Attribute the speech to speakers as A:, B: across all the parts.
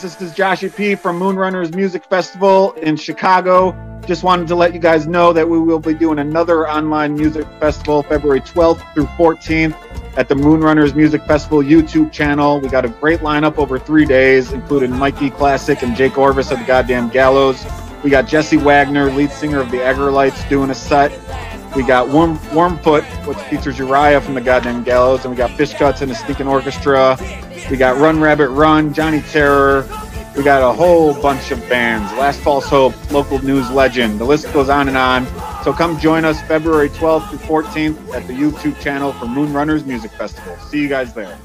A: This is Joshie P from Moonrunners Music Festival in Chicago. Just wanted to let you guys know that we will be doing another online music festival February 12th through 14th at the Moonrunners Music Festival YouTube channel. We got a great lineup over three days, including Mikey Classic and Jake Orvis of the Goddamn Gallows. We got Jesse Wagner, lead singer of the Aggrolites, doing a set. We got Warm Warmfoot, which features Uriah from the Goddamn Gallows, and we got Fishcuts and the Sneaking Orchestra. We got Run Rabbit Run, Johnny Terror. We got a whole bunch of bands. Last False Hope, local news legend. The list goes on and on. So come join us February 12th through 14th at the YouTube channel for Moonrunners Music Festival. See you guys there.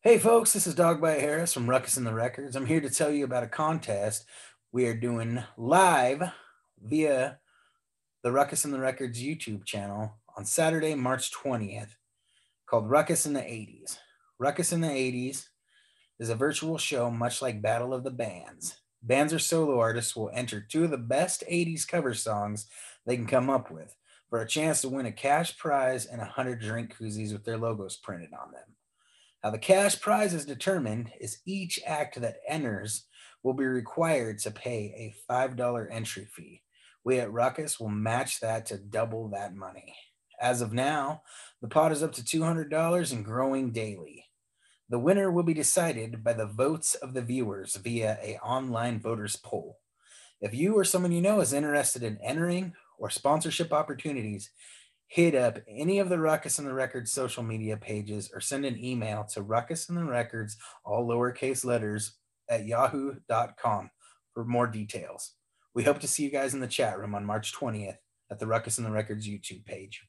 B: Hey folks, this is Dog Bite Harris from Ruckus and the Records. I'm here to tell you about a contest we are doing live via the Ruckus and the Records YouTube channel on Saturday, March 20th, called Ruckus in the 80s. Ruckus in the 80s is a virtual show much like Battle of the Bands. Bands or solo artists will enter two of the best 80s cover songs they can come up with for a chance to win a cash prize and 100 drink koozies with their logos printed on them. Now, the cash prize is determined is each act that enters will be required to pay a $5 entry fee. We at Ruckus will match that to double that money. As of now, the pot is up to $200 and growing daily. The winner will be decided by the votes of the viewers via a online voters poll. If you or someone you know is interested in entering or sponsorship opportunities, hit up any of the Ruckus and the Records social media pages or send an email to Ruckus and the Records, all lowercase letters, at yahoo.com for more details. We hope to see you guys in the chat room on March 20th at the Ruckus and the Records YouTube page.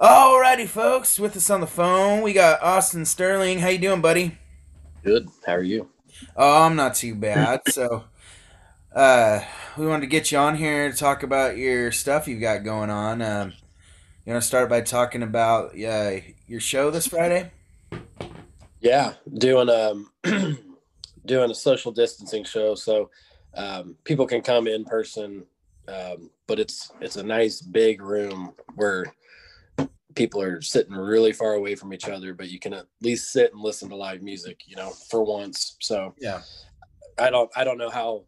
C: Alrighty, folks. With us on the phone, we got Austin Stirling. How you doing, buddy?
D: Good. How are you?
C: Oh, I'm not too bad. So, uh, we wanted to get you on here to talk about your stuff you've got going on. Um, you want to start by talking about uh, your show this Friday?
D: Yeah, doing um doing a social distancing show, so um, people can come in person, um, but it's it's a nice big room where people are sitting really far away from each other, but you can at least sit and listen to live music, you know, for once. So
C: Yeah.
D: I don't I don't know how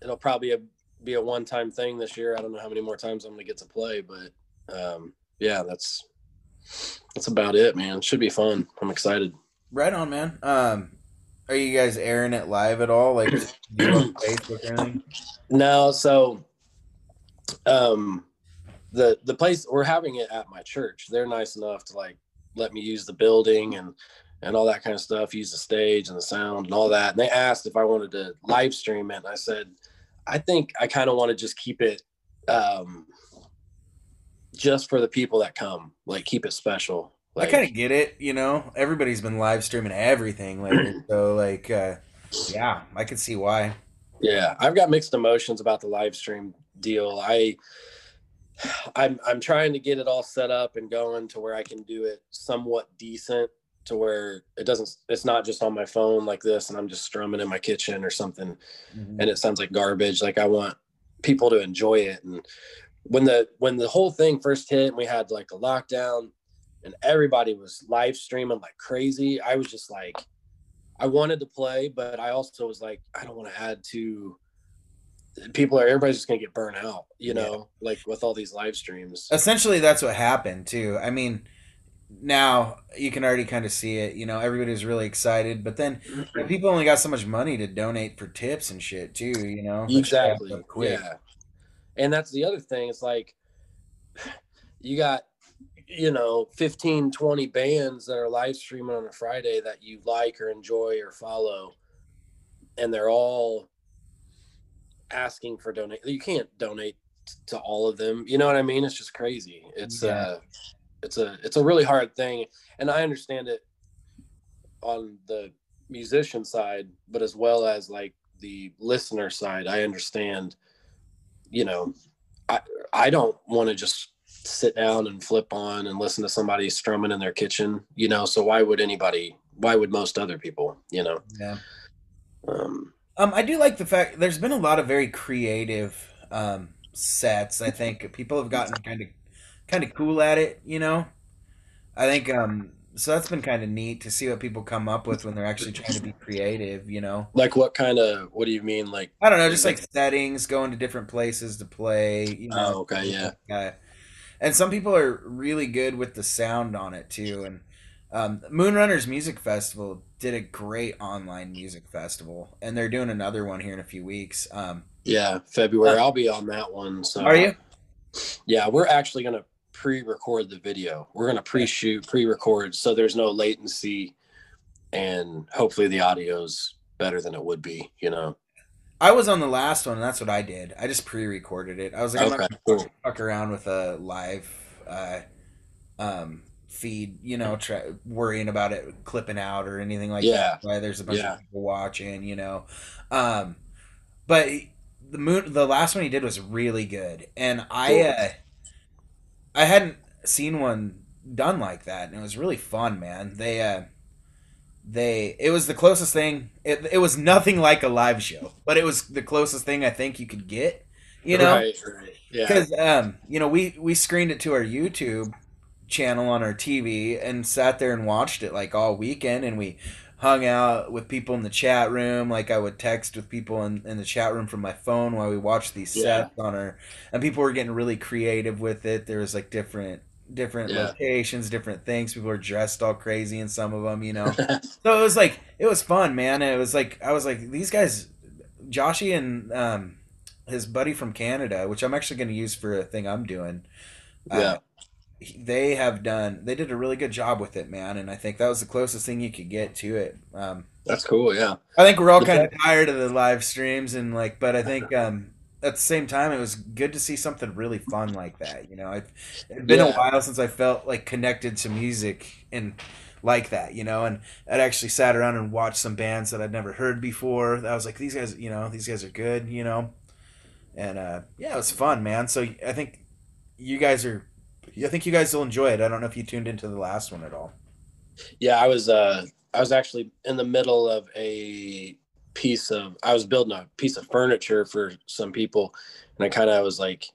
D: it'll probably be a one time thing this year. I don't know how many more times I'm gonna get to play, but um, yeah, that's that's about it, man. Should be fun. I'm excited.
C: Right on, man. Um, are you guys airing it live at all? Like, you on Facebook or anything?
D: No, so um the the place we're having it at my church. They're nice enough to like let me use the building and and all that kind of stuff, use the stage and the sound and all that. And they asked if I wanted to live stream it. And I said, I think I kind of want to just keep it um just for the people that come, like keep it special. Like,
C: I kind of get it. You know, everybody's been live streaming everything lately, so like, uh, yeah, I can see why.
D: Yeah, I've got mixed emotions about the live stream deal. I I'm I'm trying to get it all set up and going to where I can do it somewhat decent to where it doesn't it's not just on my phone like this and I'm just strumming in my kitchen or something
C: Mhm.
D: and it sounds like garbage. Like I want people to enjoy it. And when the when the whole thing first hit and we had like a lockdown and everybody was live streaming like crazy, I was just like I wanted to play, but I also was like, I don't want to add to people are everybody's just gonna get burnt out, you
C: Yeah.
D: know, like with all these live streams.
C: Essentially, that's what happened too. I mean, now you can already kind of see it. You know, everybody's really excited, but then mm-hmm. people only got so much money to donate for tips and shit too. You know,
D: exactly yeah and that's the other thing it's like you got you know 15 20 bands that are live streaming on a friday that you like or enjoy or follow and they're all asking for donate you can't donate to all of them you know what i mean it's just crazy it's
C: Yeah.
D: uh it's a it's a really hard thing and i understand it on the musician side but as well as like the listener side i understand you know i i don't want to just sit down and flip on and listen to somebody strumming in their kitchen you know so why would anybody why would most other people you know
C: Yeah.
D: um
C: Um, I do like the fact there's been a lot of very creative um, sets. I think people have gotten kind of kind of cool at it. You know, I think um, so. That's been kind of neat to see what people come up with when they're actually trying to be creative. You know,
D: like what kind of what do you mean like
C: I don't know, just like settings, going to different places to play. You know,
D: oh okay yeah
C: and some people are really good with the sound on it too. And um, Moonrunners Music Festival did a great online music festival, and they're doing another one here in a few weeks. Um,
D: yeah february i'll be on that one so
C: are you?
D: yeah we're actually going to pre-record the video we're going to pre-shoot pre-record so there's no latency and hopefully the audio's better than it would be you know
C: I was on the last one, and that's what I did. I just pre-recorded it. I was like, I'm not gonna
D: cool
C: fuck around with a live uh, um, feed, you know, try, worrying about it clipping out or anything like
D: Yeah.
C: that. Why there's a bunch
D: Yeah.
C: of people watching, you know. Um, but the moon, the last one he did was really good, and I, uh, I hadn't seen one done like that, and it was really fun, man. They, uh, they, it was the closest thing. It, it was nothing like a live show, but it was the closest thing I think you could get, you know
D: right, right. yeah
C: because um you know we we screened it to our youtube channel on our tv and sat there and watched it like all weekend and we hung out with people in the chat room like i would text with people in, in the chat room from my phone while we watched these
D: Yeah.
C: sets on our and people were getting really creative with it there was like different different
D: Yeah.
C: locations different things people were dressed all crazy in some of them you know so it was like it was fun, man. And it was like I was like these guys, Joshy and um, his buddy from Canada, which I'm actually going to use for a thing I'm doing.
D: Yeah.
C: Uh, they have done. They did a really good job with it, man. And I think that was the closest thing you could get to it. Um,
D: that's cool yeah
C: I think we're all kind of tired of the live streams and like, but I think um, at the same time, it was good to see something really fun like that. You know, it had been
D: Yeah.
C: a while since I felt like connected to music and like that. You know, and I'd actually sat around and watched some bands that I'd never heard before. I was like, these guys, you know, these guys are good. You know, and uh, yeah, it was fun, man. So I think you guys are. I think you guys will enjoy it. I don't know if you tuned into the last one at all.
D: Yeah, I was uh I was actually in the middle of a piece of I was building a piece of furniture for some people and I kind of was like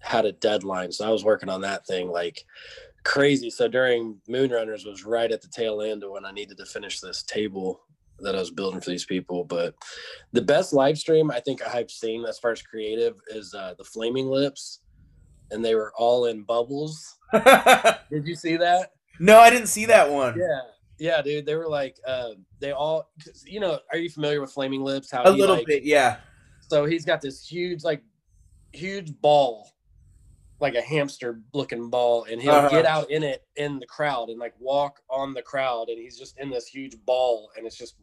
D: had a deadline. So I was working on that thing like crazy. So during Moonrunners was right at the tail end of when I needed to finish this table that I was building for these people. But the best live stream I think I've seen as far as creative is uh the Flaming Lips and they were all in bubbles. Did you see that?
C: no, I didn't see that one.
D: Yeah, yeah, dude. They were like, uh, they all, you know, are you familiar with Flaming Lips? How
C: A
D: he,
C: little
D: like-
C: bit, yeah.
D: So he's got this huge, like, huge ball, like a hamster looking ball, and he'll
C: Uh-huh.
D: get out in it in the crowd and like walk on the crowd, and he's just in this huge ball, and it's just,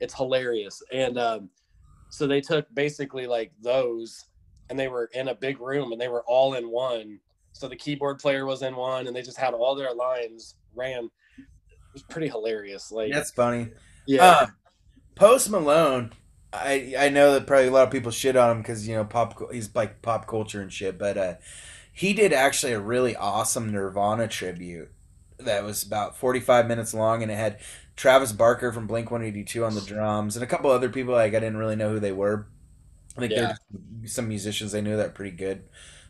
D: it's hilarious. And um, so they took basically like those, and they were in a big room, and they were all in one. So the keyboard player was in one, and they just had all their lines ran. It was pretty hilarious. Like,
C: That's funny.
D: yeah,
C: Uh, Post Malone, I I know that probably a lot of people shit on him because you know pop he's like pop culture and shit, but uh, he did actually a really awesome Nirvana tribute that was about forty five minutes long, and it had Travis Barker from Blink One Eighty Two on the drums and a couple other people like I didn't really know who they were. I think
D: Yeah.
C: they're some musicians I knew that are pretty good.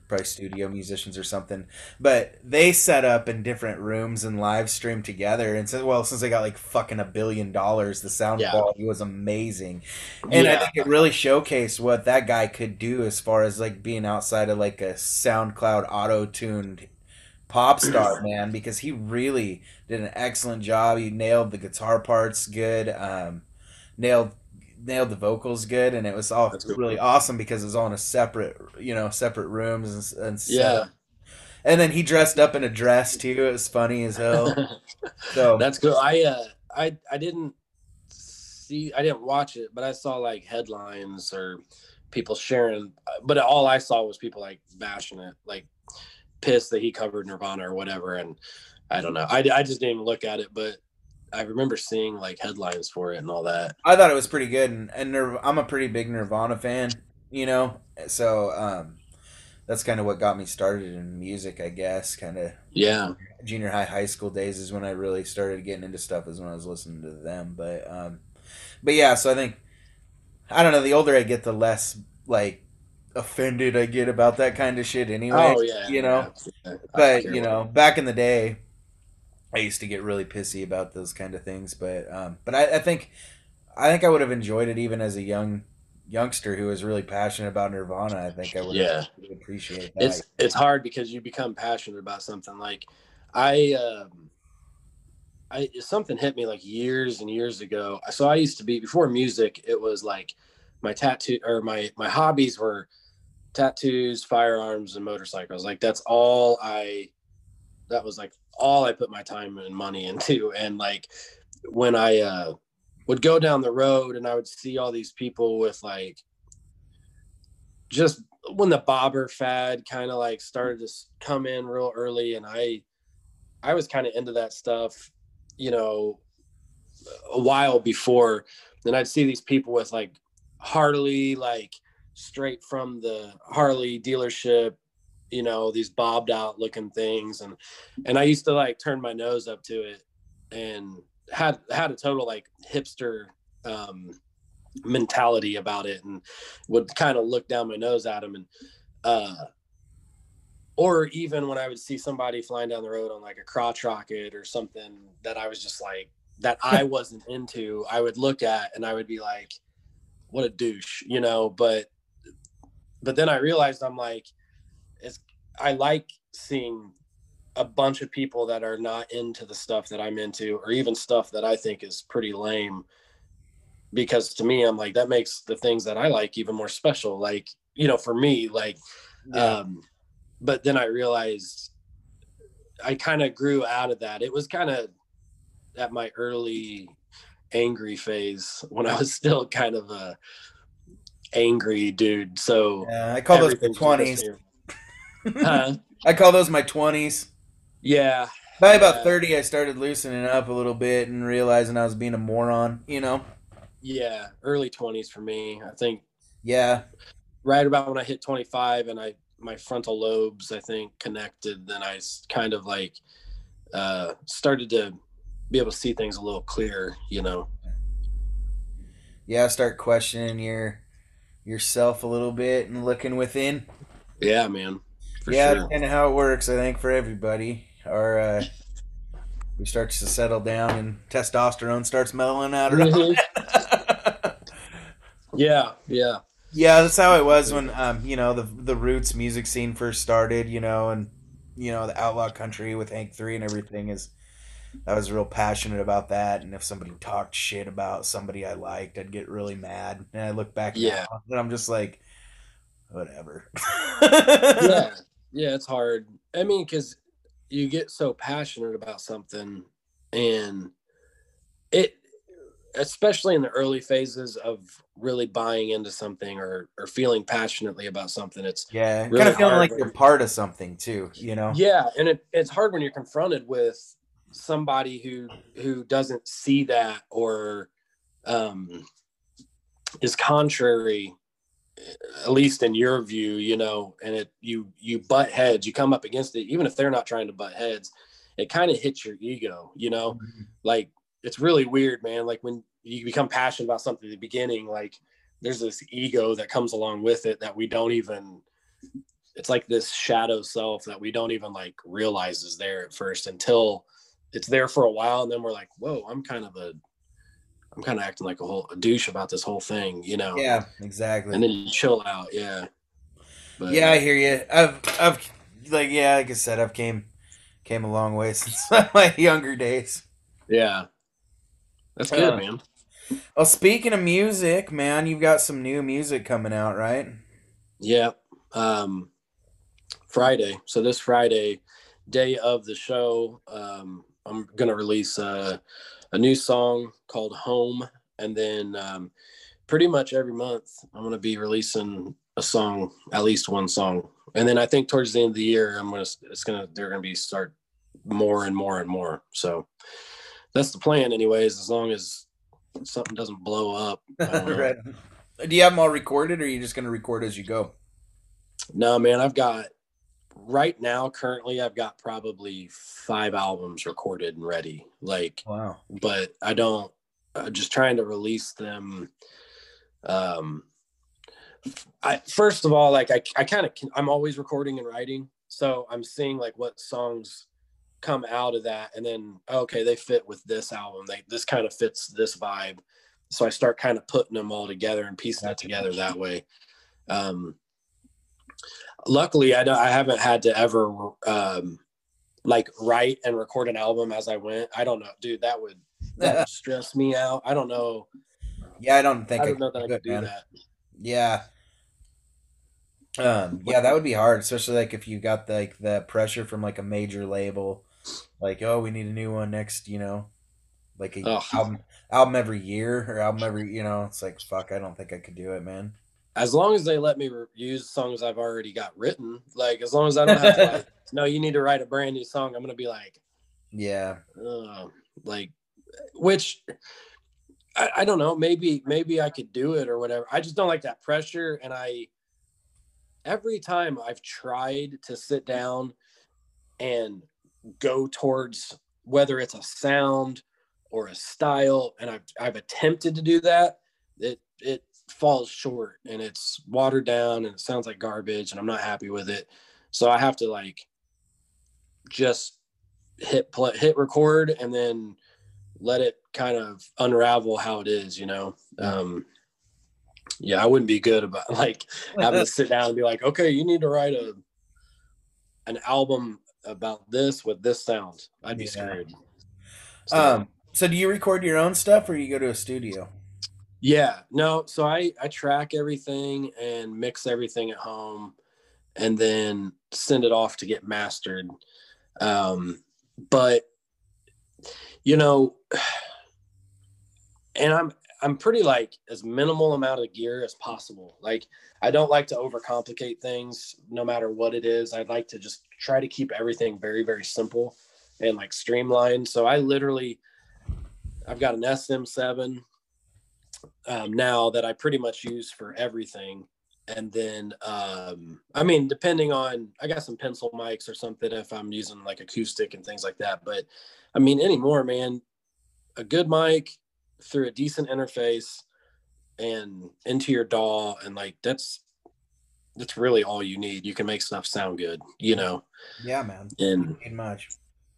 C: Probably studio musicians or something, but they set up in different rooms and live stream together. And so, well, since they got like fucking a billion dollars, the sound
D: Yeah.
C: quality was amazing, and I think it really showcased what that guy could do as far as like being outside of like a SoundCloud auto-tuned pop star, man. Because he really did an excellent job. He nailed the guitar parts good, um, nailed nailed the vocals good, and it was all
D: That's cool.
C: really awesome because it was all in a separate, you know, separate rooms and, and
D: yeah.
C: And then he dressed up in a dress too. It was funny as hell. So
D: That's cool. I uh I I didn't see I didn't watch it, but I saw like headlines or people sharing but all I saw was people like bashing it, like pissed that he covered Nirvana or whatever and I don't know. I, I just didn't even look at it, but I remember seeing like headlines for it and all that.
C: I thought it was pretty good, and, and Nir- I'm a pretty big Nirvana fan, you know. So um, that's kind of what got me started in music, I guess. Kind of
D: Yeah.
C: junior high, high school days is when I really started getting into stuff. Is when I was listening to them, but um, but yeah. So I think I don't know. The older I get, the less like offended I get about that kind of shit. Anyway,
D: oh yeah.
C: you know.
D: yeah.
C: But you know back in the day i used to get really pissy about those kind of things but um but i, I think i think i would have enjoyed it even as a young youngster who was really passionate about nirvana i think i would
D: Yeah.
C: really appreciate that.
D: It's it's hard because you become passionate about something like i um i something hit me like years and years ago. So i used to be before music it was like my tattoo or my my hobbies were tattoos firearms and motorcycles. Like that's all i that was like all i put my time and money into. And like when i uh would go down the road and i would see all these people with like just when the bobber fad kind of like started to come in real early and i i was kind of into that stuff you know a while before. Then i'd see these people with like harley like straight from the harley dealership you know these bobbed out looking things. And and i used to like turn my nose up to it and had had a total like hipster um mentality about it and would kind of look down my nose at them and uh or even when I would see somebody flying down the road on like a crotch rocket or something that I was just like that I wasn't into, I would look at and I would be like, what a douche, you know, but but then I realized I'm like I like seeing a bunch of people that are not into the stuff that I'm into or even stuff that I think is pretty lame because to me i'm like that makes the things that i like even more special like you know for me like
C: Yeah.
D: um but then i realized i kind of grew out of that it was kind of at my early angry phase when i was still kind of a angry dude. So
C: Yeah, I call those
D: the
C: twenties.
D: Huh?
C: I call those my twenties.
D: Yeah,
C: By about
D: Yeah.
C: thirty, I started loosening up a little bit and realizing I was being a moron. You know?
D: yeah, early twenties for me. I think
C: Yeah,
D: right about when I hit 25 and I my frontal lobes I think connected, then I kind of like uh started to be able to see things a little clearer, you know.
C: yeah. Start questioning your yourself a little bit and looking within.
D: Yeah, man. For
C: yeah,
D: sure.
C: that's kind of how it works. I think for everybody, or uh, we start to settle down and testosterone starts mellowing out. around.
D: Mhm. Yeah, yeah.
C: yeah, that's how it was when um, you know the the roots music scene first started. You know, and you know the outlaw country with Hank Three and everything is. I was real passionate about that, and if somebody talked shit about somebody I liked, I'd get really mad. And I look back,
D: Yeah.
C: now, and I'm just like, whatever.
D: Yeah. Yeah, it's hard. I mean, because you get so passionate about something and it especially in the early phases of really buying into something or or feeling passionately about something it's
C: Yeah,
D: Really
C: kind of feeling like
D: when-
C: you're part of something too. You know.
D: yeah and it, it's hard when you're confronted with somebody who who doesn't see that or um is contrary at least in your view you know and it you you butt heads you come up against it even if they're not trying to butt heads it kind of hits your ego you know? Mm-hmm. Like it's really weird man like when you become passionate about something at the beginning like there's this ego that comes along with it that we don't even it's like this shadow self that we don't even like realize is there at first until it's there for a while and then we're like whoa i'm kind of a i'm kind of acting like a whole a douche about this whole thing you know
C: Yeah, exactly.
D: and then you chill out yeah but
C: yeah, I hear you. I've, I've, like, yeah, like I said, I've came, came a long way since my younger days.
D: yeah that's good
C: Uh,
D: man
C: Well, speaking of music, man, you've got some new music coming out, right?
D: Yeah. Um Friday. So this Friday, day of the show, um, I'm gonna release a, a new song called Home. And then um pretty much every month I'm gonna be releasing a song, at least one song. And then I think towards the end of the year, I'm gonna it's gonna they're gonna be start more and more and more. So that's the plan anyways, as long as something doesn't blow up.
C: Right. Do you have them all recorded, or are you just gonna record as you go?
D: No, man, I've got right now currently I've got probably five albums recorded and ready. Like,
C: Wow.
D: but I don't uh, just trying to release them um I first of all like I I kind of I'm always recording and writing. So I'm seeing like what songs come out of that and then okay, they fit with this album. They this kind of fits this vibe. So I start kind of putting them all together and piecing it together that way. Um luckily I, don't- I haven't had to ever um like write and record an album as I went. I don't know, dude. That would that would stress me out. I don't know.
C: yeah, I don't think
D: I don't know that I
C: could do man.
D: that.
C: Yeah. Um, yeah, that would be hard, especially like if you got like the pressure from like a major label, like oh, we need a new one next, you know, like a album album every year or album every, you know, it's like fuck, I don't think I could do it, man.
D: As long as they let me re- use songs I've already got written, like as long as I don't have to like, no, you need to write a brand new song. I'm gonna be like,
C: Yeah,
D: uh, like, which I, I don't know. Maybe maybe I could do it or whatever. I just don't like that pressure, and I every time I've tried to sit down and go towards whether it's a sound or a style, and I've I've attempted to do that, it it falls short and it's watered down and it sounds like garbage, and I'm not happy with it. So I have to like just hit play, hit record, and then let it kind of unravel how it is, you know. Um, yeah, I wouldn't be good about like having to sit down and be like, okay, you need to write a an album about this with this sound. I'd be
C: Yeah.
D: screwed. So,
C: Um, so do you record your own stuff or you go to a studio?
D: Yeah, no. So I I track everything and mix everything at home, and then send it off to get mastered. Um, but you know, and I'm I'm pretty like as minimal amount of gear as possible. Like I don't like to overcomplicate things no matter what it is. I'd like to just try to keep everything very, very simple and like streamlined. So I literally I've got an SM7 um, now that I pretty much use for everything. And then, um, I mean, depending on, I got some pencil mics or something if I'm using like acoustic and things like that. But I mean, anymore, man, a good mic through a decent interface and into your DAW, and like that's that's really all you need. You can make stuff sound good, you know.
C: Yeah, man.
D: And
C: much.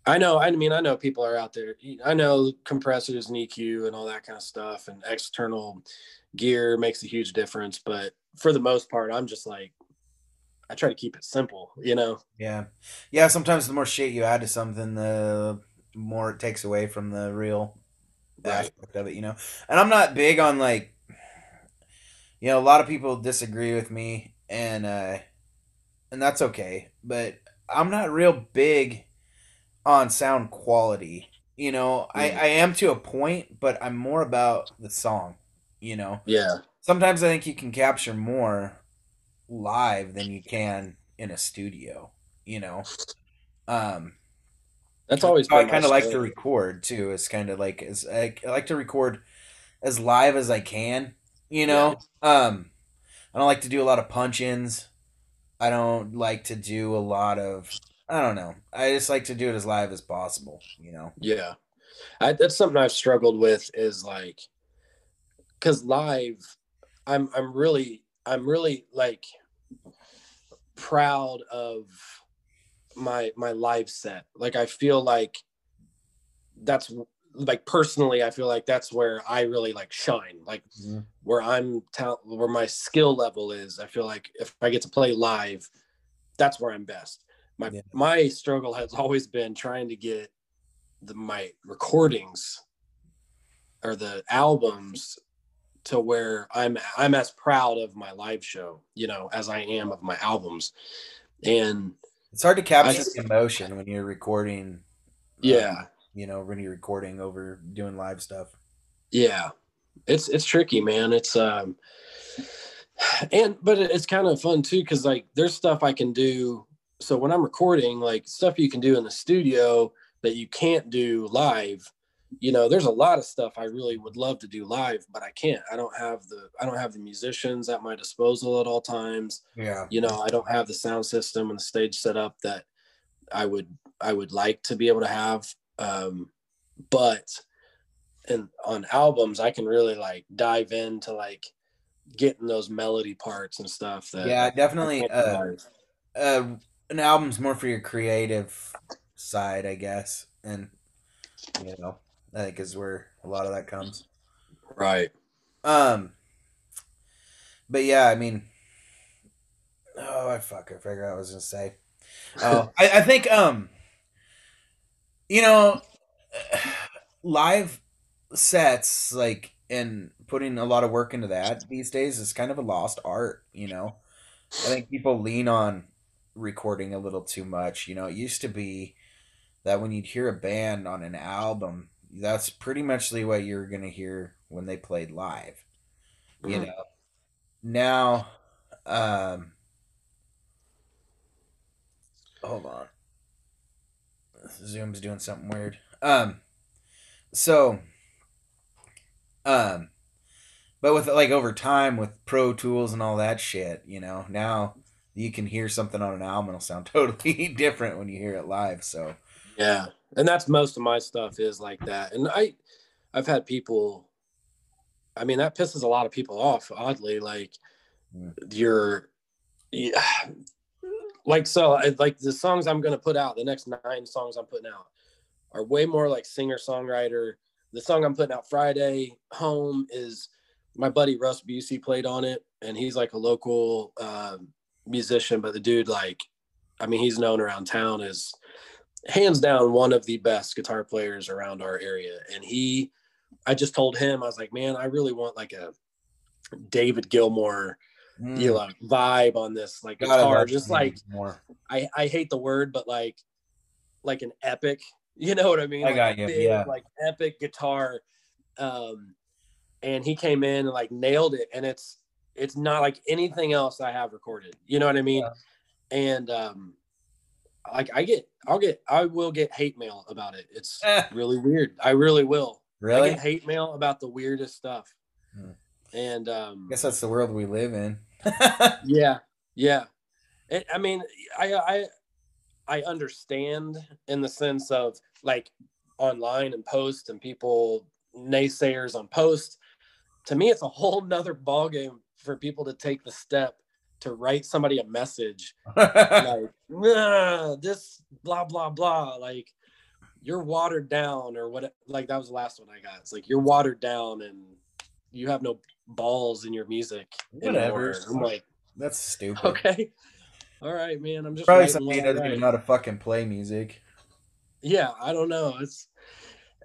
D: I know, I mean, I know people are out there. I know compressors and EQ and all that kind of stuff, and external gear makes a huge difference. But for the most part, I'm just like, I try to keep it simple, you know?
C: Yeah, yeah. Sometimes the more shit you add to something, the more it takes away from the real
D: Right.
C: aspect of it. You know, and I'm not big on like, you know, a lot of people disagree with me, and uh, and that's okay. But I'm not real big on sound quality. You know, I
D: Mm.
C: I am to a point, but I'm more about the song. You know,
D: Yeah.
C: sometimes I think you can capture more live than you can in a studio. You know, um,
D: That's always
C: I kind of like to record too. It's kind of like as I, I like to record as live as I can. You know, um, I don't like to do a lot of punch ins. I don't like to do a lot of. I don't know. I just like to do it as live as possible. You know.
D: Yeah. I, that's something I've struggled with is like, cause live, I'm, I'm really, I'm really like proud of my, my live set. Like, I feel like that's like personally, I feel like that's where I really like shine. Like mm-hmm. where I'm talent, where my skill level is. I feel like if I get to play live, that's where I'm best. My
C: Yeah.
D: my struggle has always been trying to get the my recordings or the albums to where I'm I'm as proud of my live show, you know, as I am of my albums. And
C: It's hard to capture
D: I-
C: the emotion when you're recording. uh,
D: yeah,
C: you know, when you're recording over doing live stuff.
D: yeah it's it's tricky man it's um and but it's kind of fun too because like there's stuff i can do so when i'm recording like stuff you can do in the studio that you can't do live you know there's a lot of stuff i really would love to do live but i can't i don't have the i don't have the musicians at my disposal at all times
C: Yeah.
D: you know i don't have the sound system and the stage set up that i would i would like to be able to have um but and on albums i can really like dive into like getting those melody parts and stuff that
C: Yeah, definitely. Uh, uh, an album's more for your creative side, I guess, and you know, I think is where a lot of that comes.
D: right
C: Um, but yeah, I mean, oh, I fuck, I figured out what I was gonna say. Oh, I, I think, um, you know, live sets like and putting a lot of work into that these days is kind of a lost art. You know, I think people lean on recording a little too much. You know, it used to be that when you'd hear a band on an album, that's pretty much the way you're gonna hear when they played live. You
D: Mhm.
C: know, now, um, hold on, Zoom's doing something weird. Um, so, um, but with like over time with Pro Tools and all that shit, you know, now you can hear something on an album it'll sound totally different when you hear it live. So,
D: yeah and that's most of my stuff is like that and i i've had people i mean that pisses a lot of people off oddly like
C: Mm.
D: you're yeah, like so like the songs i'm going to put out the next nine songs i'm putting out are way more like singer songwriter the song i'm putting out friday home is my buddy russ busey played on it and he's like a local um musician but the dude like i mean he's known around town as hands down one of the best guitar players around our area. And he i just told him i was like man i really want like a david gilmour
C: mm,
D: you know vibe on this like guitar. just like
C: more.
D: I, I hate the word but like like an epic you know what i mean?
C: I
D: like
C: got
D: a
C: you,
D: big,
C: yeah.
D: like epic guitar um and he came in and like nailed it. And it's it's not like anything else i have recorded you know what i mean and um like i get i'll get i will get hate mail about it it's
C: Eh.
D: really weird i really will i
C: Really?
D: get hate mail about the weirdest stuff
C: Hmm.
D: and um I
C: guess that's the world we live in.
D: yeah yeah it, i mean i i i understand in the sense of like online and post and people naysayers on post to me it's a whole nother ballgame for people to take the step to write somebody a message like this blah blah blah like you're watered down or what like that was the last one i got it's like you're watered down and you have no balls in your music
C: Whatever.
D: anymore. i'm like
C: that's stupid.
D: okay all right man i'm just
C: Probably somebody doesn't even know how to fucking play music.
D: yeah i don't know it's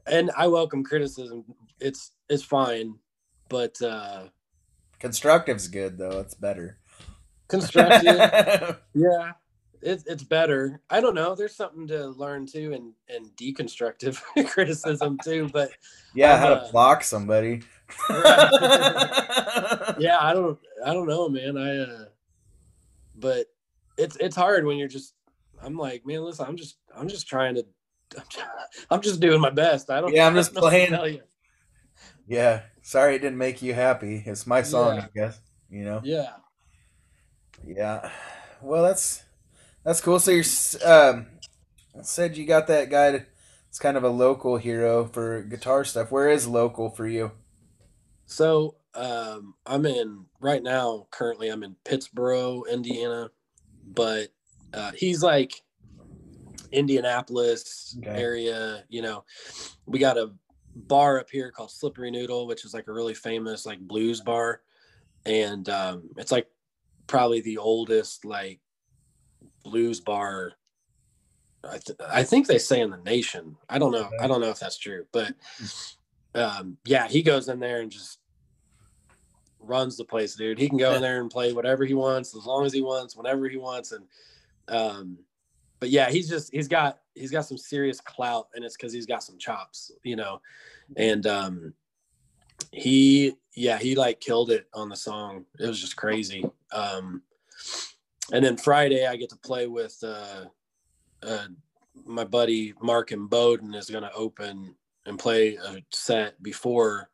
D: and i welcome criticism it's it's fine but uh
C: Constructive's good though. It's better.
D: constructive yeah it, it's better i don't know there's something to learn too and and deconstructive criticism too but
C: yeah,
D: I'm,
C: how to
D: uh,
C: block somebody.
D: yeah i don't i don't know man i uh but it's it's hard when you're just i'm like man listen i'm just i'm just trying to i'm just doing my best i don't
C: Yeah, I'm just
D: don't know what to
C: playing. Yeah. Sorry it didn't make you happy. It's my song,
D: Yeah.
C: I guess. You know?
D: yeah
C: Yeah. Well, that's that's cool. So you're um said you got that guy. To, it's kind of a local hero for guitar stuff. Where is local for you?
D: So um, I'm in right now. Currently, I'm in Pittsboro, Indiana, but uh, he's like Indianapolis
C: Okay.
D: area. You know, we got a bar up here called Slippery Noodle, which is like a really famous like blues bar, and um, it's like probably the oldest like blues bar. I, th- I think they say in the nation. I don't know. I don't know if that's true, but um, yeah, he goes in there and just runs the place, dude. He can go in there and play whatever he wants, as long as he wants, whenever he wants, and um, but yeah, he's just he's got he's got some serious clout, and it's because he's got some chops, you know, and um, he yeah he like killed it on the song. It was just crazy. Um, and then Friday I get to play with uh, uh my buddy Mark and Bowden is going to open and play a set before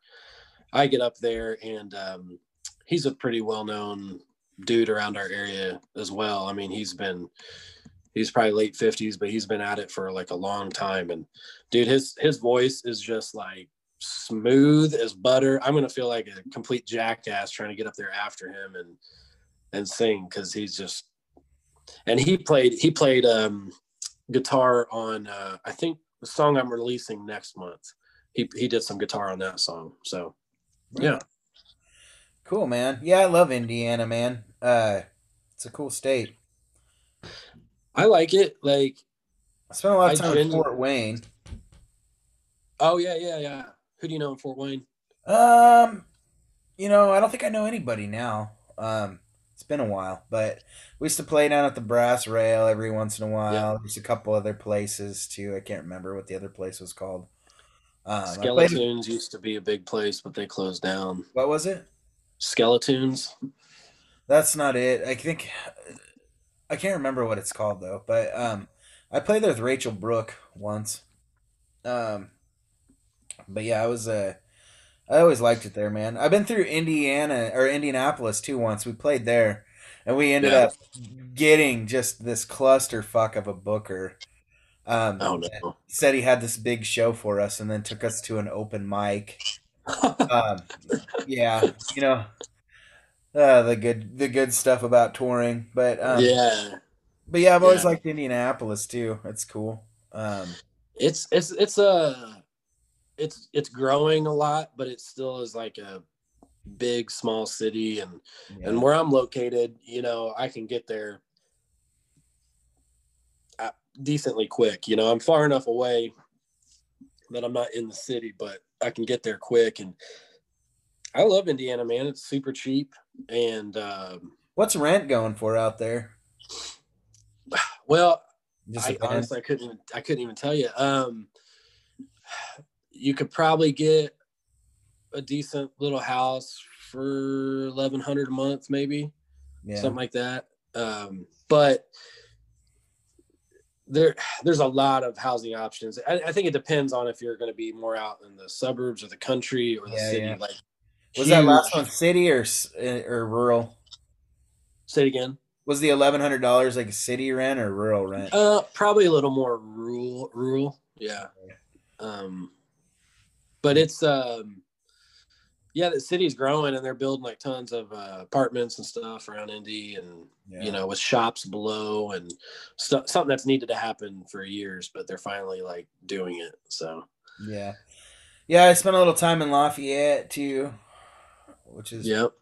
D: I get up there, and um, he's a pretty well known dude around our area as well. I mean, he's been he's probably late fifties, but he's been at it for like a long time. And dude, his his voice is just like smooth as butter. I'm gonna feel like a complete jackass trying to get up there after him and and sing because he's just and he played he played um guitar on uh I think the song I'm releasing next month. He he did some guitar on that song. So yeah.
C: Cool, man. Yeah, I love Indiana, man. Uh, it's a cool state.
D: I like it. Like,
C: I spent a lot of time in Fort Wayne.
D: oh yeah, yeah, yeah. Who do you know in Fort Wayne?
C: Um, you know, I don't think I know anybody now. Um, it's been a while, but we used to play down at the Brass Rail every once in a while.
D: Yeah.
C: There's a couple other places too. I can't remember what the other place was called. Um, I played,
D: Skeletons used to be a big place, but they closed down.
C: what was it?
D: Skeletons.
C: That's not it. I think I can't remember what it's called though. But um, I played there with Rachel Brooke once. Um, but yeah, I was uh, I always liked it there, man. I've been through Indiana or Indianapolis too once. We played there, and we ended
D: Yeah.
C: up getting just this clusterfuck of a booker. Um,
D: Oh no.
C: said he had this big show for us, and then took us to an open mic um, yeah, you know, uh, the good the good stuff about touring, but um,
D: yeah.
C: but yeah, I've always
D: Yeah.
C: liked Indianapolis too. It's cool. Um,
D: It's it's it's a it's it's growing a lot, but it still is like a big small city and
C: yeah.
D: and where I'm located, you know, I can get there uh, decently quick. You know, I'm far enough away that I'm not in the city, but I can get there quick. And I love Indiana, man. It's super cheap, and um,
C: What's rent going for out there?
D: well, I honestly I couldn't even, I couldn't even tell you. Um, you could probably get a decent little house for eleven hundred a month, maybe
C: Yeah.
D: something like that. Um, but there, there's a lot of housing options. I, I think it depends on if you're going to be more out in the suburbs or the country or the
C: Yeah,
D: city.
C: yeah.
D: Like,
C: Was that last one city or uh, or rural?
D: Say it again.
C: Was the eleven hundred dollars like a city rent or rural rent?
D: Uh, probably a little more rural. Rural, yeah. Um, but it's um, yeah, the city's growing and they're building like tons of uh, apartments and stuff around Indy, and
C: Yeah.
D: you know, with shops below and stuff, something that's needed to happen for years, but they're finally like doing it. So
C: Yeah. Yeah, I spent a little time in Lafayette too, which is
D: yep,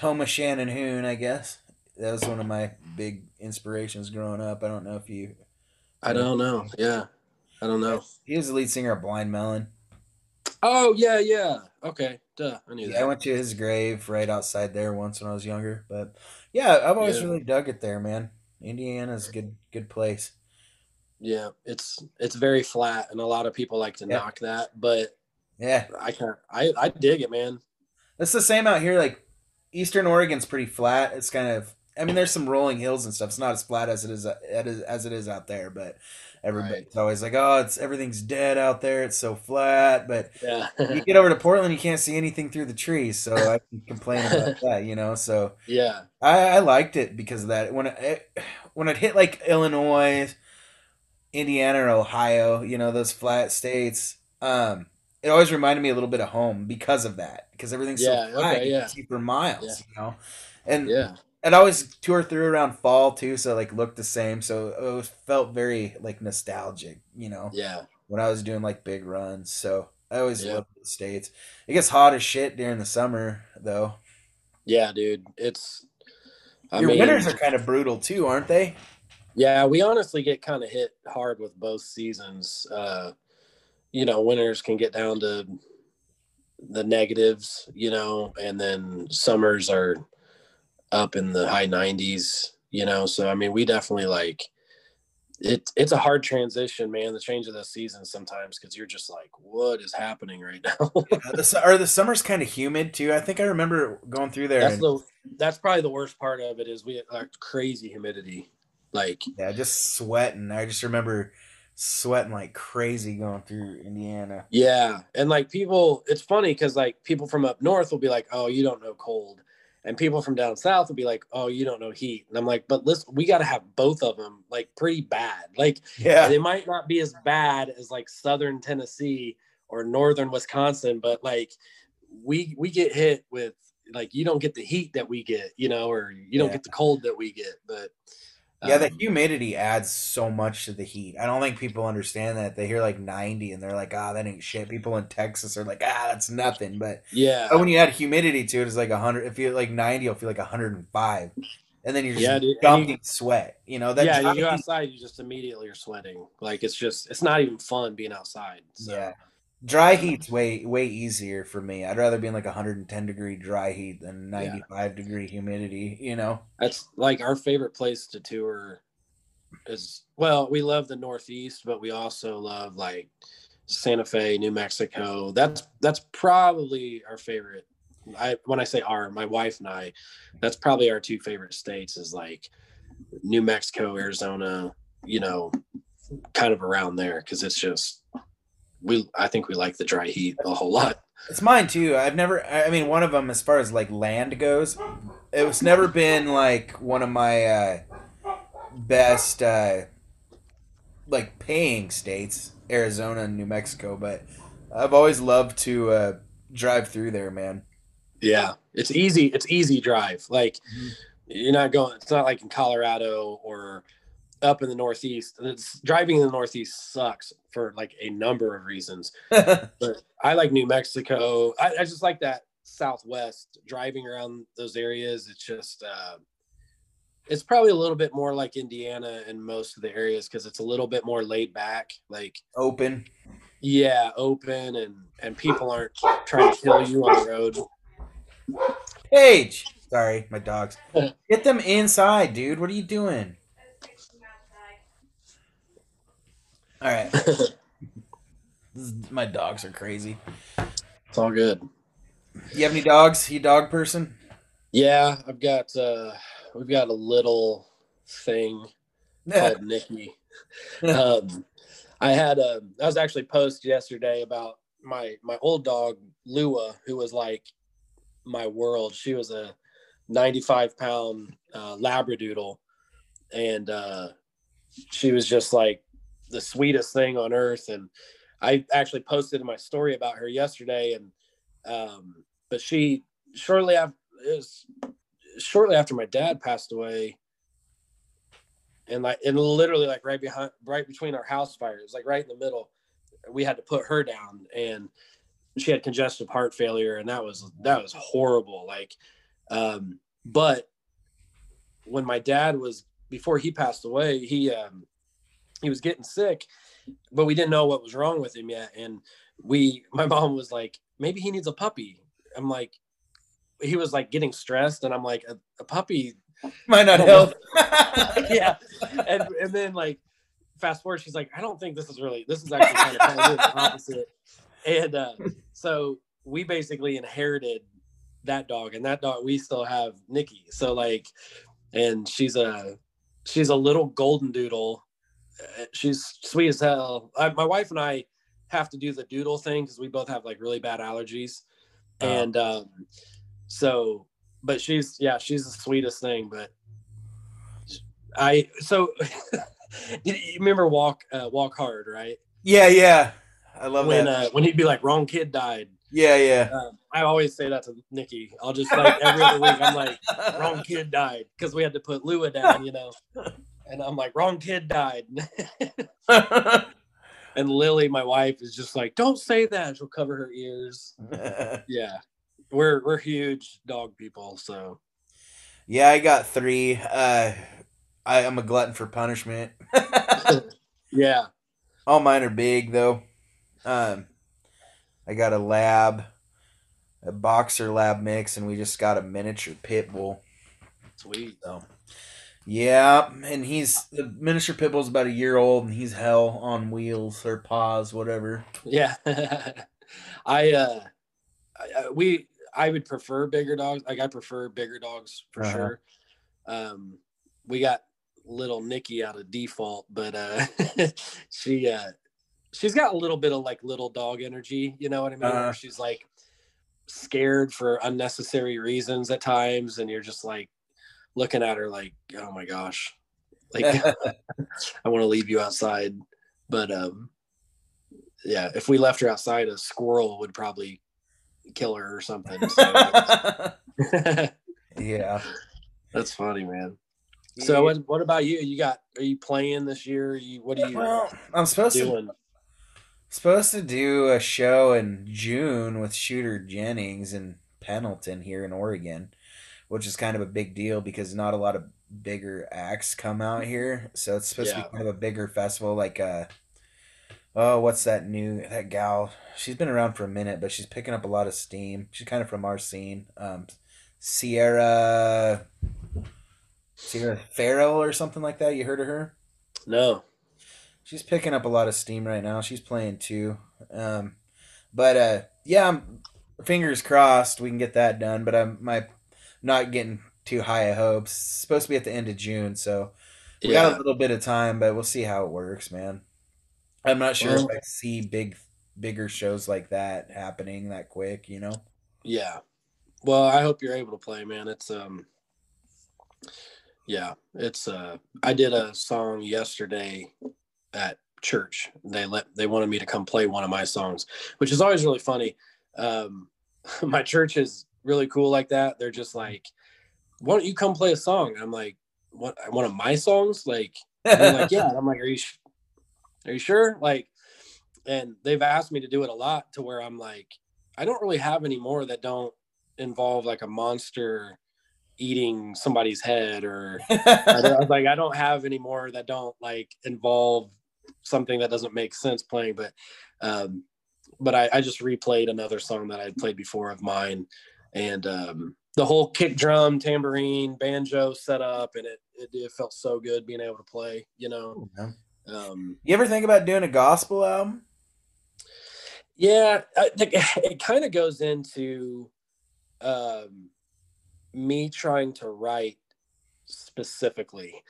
C: home of Shannon Hoon, I guess. That was one of my big inspirations growing up. I don't know if you.
D: I don't know. Yeah, I don't know.
C: He was the lead singer of Blind Melon.
D: Oh yeah, yeah. Okay, duh, I knew
C: Yeah, I went to his grave right outside there once when I was younger. But yeah, I've always
D: Yeah.
C: really dug it there, man. Indiana's a good good place.
D: Yeah, it's it's very flat, and a lot of people like to
C: Yeah.
D: knock that, but
C: Yeah,
D: I can't. I I dig it, man.
C: It's the same out here. Like Eastern Oregon's pretty flat. It's kind of. I mean, there's some rolling hills and stuff. It's not as flat as it is as it is out there, but everybody's always like, "Oh, it's everything's dead out there. It's so flat." But
D: Yeah,
C: you get over to Portland, you can't see anything through the trees, so I can complain about that, you know. So
D: yeah,
C: I, I liked it because of that. When it when it hit like Illinois, Indiana, or Ohio, you know, those flat states, um, it always reminded me a little bit of home because of that. Because everything's
D: Yeah,
C: so flat,
D: okay, yeah.
C: for miles,
D: Yeah.
C: you know. And
D: yeah,
C: it always tour through around fall too, so like looked the same. So it was, felt very like nostalgic, you know
D: yeah.
C: when I was doing like big runs. So I always
D: Yeah.
C: loved the states. It gets hot as shit during the summer though.
D: Yeah, dude. It's. I
C: Your
D: mean,
C: winters are kind of brutal too, aren't they?
D: yeah, we honestly get kind of hit hard with both seasons. Uh, you know, winters can get down to the negatives, you know, and then summers are up in the high 90s, you know. So I mean, we definitely like it. It's a hard transition, man. The change of the season sometimes because you're just like, what is happening right now?
C: The, are the summers kind of humid too? I think I remember going through there.
D: that's
C: and,
D: the that's probably the worst part of it is we like crazy humidity. Like
C: yeah, just sweating. I just remember sweating like crazy going through Indiana.
D: Yeah, and like people, it's funny because like people from up north will be like, "Oh, you don't know cold," and people from down south will be like, "Oh, you don't know heat." And I'm like, "But listen, we got to have both of them like pretty bad. Like
C: Yeah,
D: they might not be as bad as like southern Tennessee or northern Wisconsin, but like we we get hit with like you don't get the heat that we get, you know, or you don't
C: Yeah.
D: get the cold that we get. But
C: yeah, the
D: um,
C: humidity adds so much to the heat. I don't think people understand that. They hear like 90 and they're like, ah, that ain't shit. People in Texas are like, ah, that's nothing. But
D: yeah,
C: But when you add humidity to it, it's like 100. If you're like 90, you'll feel like 105. And then you're just
D: Yeah, dude.
C: Dumping
D: you-
C: sweat. You know, that
D: yeah, you go outside, you just immediately are sweating. Like it's just, it's not even fun being outside. So.
C: Yeah. Dry heat's way way easier for me. I'd rather be in like 110 degree dry heat than 95 degree humidity, you know.
D: That's like our favorite place to tour is well, we love the Northeast, but we also love like Santa Fe, New Mexico. That's that's probably our favorite. I when I say our, my wife and I, that's probably our two favorite states is like New Mexico, Arizona, you know, kind of around there because it's just we I think we like the dry heat a whole lot.
C: It's mine too. I've never I mean one of them as far as like land goes, it was never been like one of my uh best uh like paying states, Arizona and New Mexico, but I've always loved to uh drive through there, man.
D: Yeah, it's easy. It's easy drive. Like
C: Mhm.
D: you're not going. It's not like in Colorado or up in the Northeast. It's, driving in the Northeast sucks for like a number of reasons. But I like New Mexico. I, I just like that Southwest driving around those areas. It's just. Uh, it's probably a little bit more like Indiana in most of the areas because it's a little bit more laid back. Like
C: Open.
D: yeah, open and and people aren't trying to kill you on the road.
C: Page. Sorry, my dogs. Get them inside, dude. What are you doing? All right. Is- my dogs are crazy.
D: It's all good.
C: You have any dogs? You dog person?
D: Yeah, I've got uh we've got a little thing called Nikki. Um I had a I was actually post yesterday about my my old dog Lua, who was like my world. She was a 95 pound uh, labradoodle, and uh, she was just like the sweetest thing on earth. And I actually posted my story about her yesterday, and um, but she shortly after it was shortly after my dad passed away and like and literally like right behind right between our house fires like right in the middle we had to put her down. And she had congestive heart failure and that was that was horrible. Like um but when my dad was before he passed away he um he was getting sick but we didn't know what was wrong with him yet. And we my mom was like maybe he needs a puppy. I'm like he was like getting stressed and i'm like a, a puppy
C: Might not help.
D: yeah. And and then like fast forward she's like i don't think this is really this is actually kind of, kind of the opposite. And uh so we basically inherited that dog and that dog we still have nikki. So like and she's a she's a little golden doodle she's sweet as hell I, my wife and i have to do the doodle thing because we both have like really bad allergies
C: Oh.
D: and um so but she's yeah she's the sweetest thing but i so you remember walk uh, walk hard right
C: yeah, yeah. I love
D: when
C: that.
D: uh, when he'd be like wrong kid died
C: yeah, yeah.
D: um, i always say that to nikki i'll just like every other week i'm like wrong kid died because we had to put lua down you know and i'm like wrong kid died and lily my wife is just like don't say that she'll cover her ears yeah we're we're huge dog people so
C: yeah, I got three. Uh, I am a glutton for punishment.
D: yeah
C: All mine are big though. Um, I got a lab, a boxer lab mix, and we just got a miniature pit bull.
D: sweet
C: So, yeah, and he's the miniature pit bull's about a year old, and he's hell on wheels or paws, whatever.
D: Yeah, I uh, I, I- we I would prefer bigger dogs. Like I prefer bigger dogs for
C: Uh-huh.
D: sure. Um, we got little Nikki out of default, but uh, she uh, she's got a little bit of like little dog energy. You know what I mean?
C: Uh-huh.
D: She's like scared for unnecessary reasons at times, and you're just like looking at her like, oh my gosh, like I want to leave you outside. But um yeah, if we left her outside, a squirrel would probably kill her or something. So
C: yeah.
D: that's funny, man. So what what about you? You got are you playing this year? You what are you
C: Well, I'm supposed to supposed to do a show in June with Shooter Jennings in Pendleton here in Oregon, which is kind of a big deal because not a lot of bigger acts come out here. So it's supposed to be kind of a bigger festival like uh oh, what's that new that gal? She's been around for a minute, but she's picking up a lot of steam. She's kind of from our scene. Um Sierra Sierra Ferrell or something like that. You heard of her?
D: No.
C: She's picking up a lot of steam right now. She's playing too. Um, but uh, yeah, I'm, fingers crossed we can get that done. But I'm my not getting too high of hopes. It's supposed to be at the end of June, so we got a little bit of time, but we'll see how it works, man. I'm not sure
D: Well-
C: if I see big, bigger shows like that happening that quick. You know?
D: Yeah. Well, I hope you're able to play, man. It's um yeah, it's uh I did a song yesterday at church. They let they wanted me to come play one of my songs, which is always really funny. Um my church is really cool like that. They're just like, "Why don't you come play a song?" And I'm like, "What? One of my songs?" Like, like, "Yeah." And I'm like, "Are you sh- are you sure?" Like, and they've asked me to do it a lot to where I'm like, I don't really have any more that don't involve like a monster eating somebody's head or I, don't- I was like I don't have any more that don't like involve something that doesn't make sense playing but um but I, I just replayed another song that I'd played before of mine and um the whole kick drum tambourine banjo set up and it, it it felt so good being able to play you know um
C: you ever think about doing a gospel album?
D: Yeah, I think it kind of goes into um, me trying to write specifically.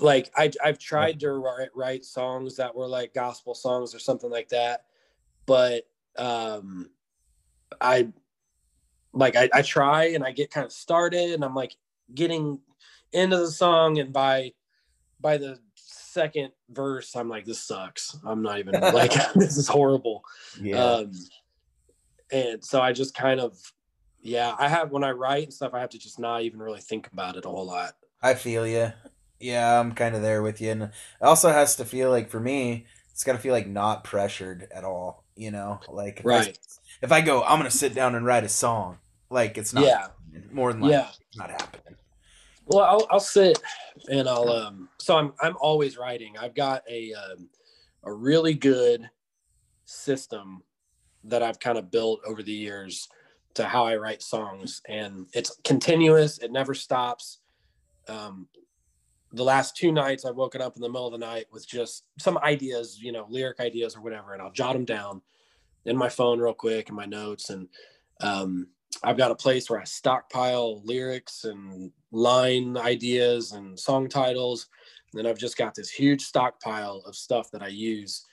D: Like I, I've tried to write, write songs that were like gospel songs or something like that, but um, I like I, I try and I get kind of started and I'm like getting into the song and by by the second verse I'm like this sucks. I'm not even like this is horrible.
C: Yeah.
D: Um, and so I just kind of, yeah, I have when I write and stuff, I have to just not even really think about it a whole lot.
C: I feel you. Yeah, I'm kind of there with you. And it also has to feel like for me, it's got to feel like not pressured at all. You know, like
D: Right.
C: if I go, I'm gonna sit down and write a song. Like it's not.
D: Yeah.
C: happening. More than likely,
D: Yeah.
C: it's not happening.
D: Well, I'll, I'll sit and I'll, um, so I'm, I'm always writing. I've got a, um, a really good system that I've kind of built over the years to how I write songs and it's continuous. It never stops. Um, the last two nights I've woken up in the middle of the night with just some ideas, you know, lyric ideas or whatever, and I'll jot them down in my phone real quick in my notes. And um, I've got a place where I stockpile lyrics and line ideas and song titles. And then I've just got this huge stockpile of stuff that I use.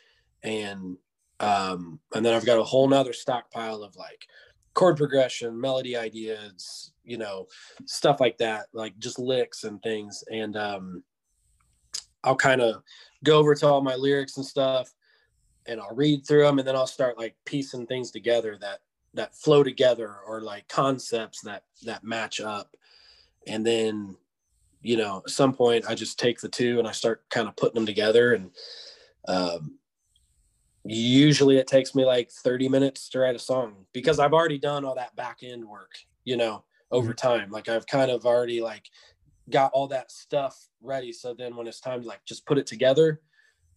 D: And um, and then I've got a whole nother stockpile of like chord progression, melody ideas, you know, stuff like that, like just licks and things. And um, I'll kind of go over to all my lyrics and stuff and I'll read through them and then I'll start like piecing things together that that flow together or like concepts that that match up. And then you know, at some point I just take the two and I start kind of putting them together and um usually it takes me like 30 minutes to write a song because I've already done all that back end work, you know, over time. Like I've kind of already like got all that stuff ready. So then when it's time to like just put it together,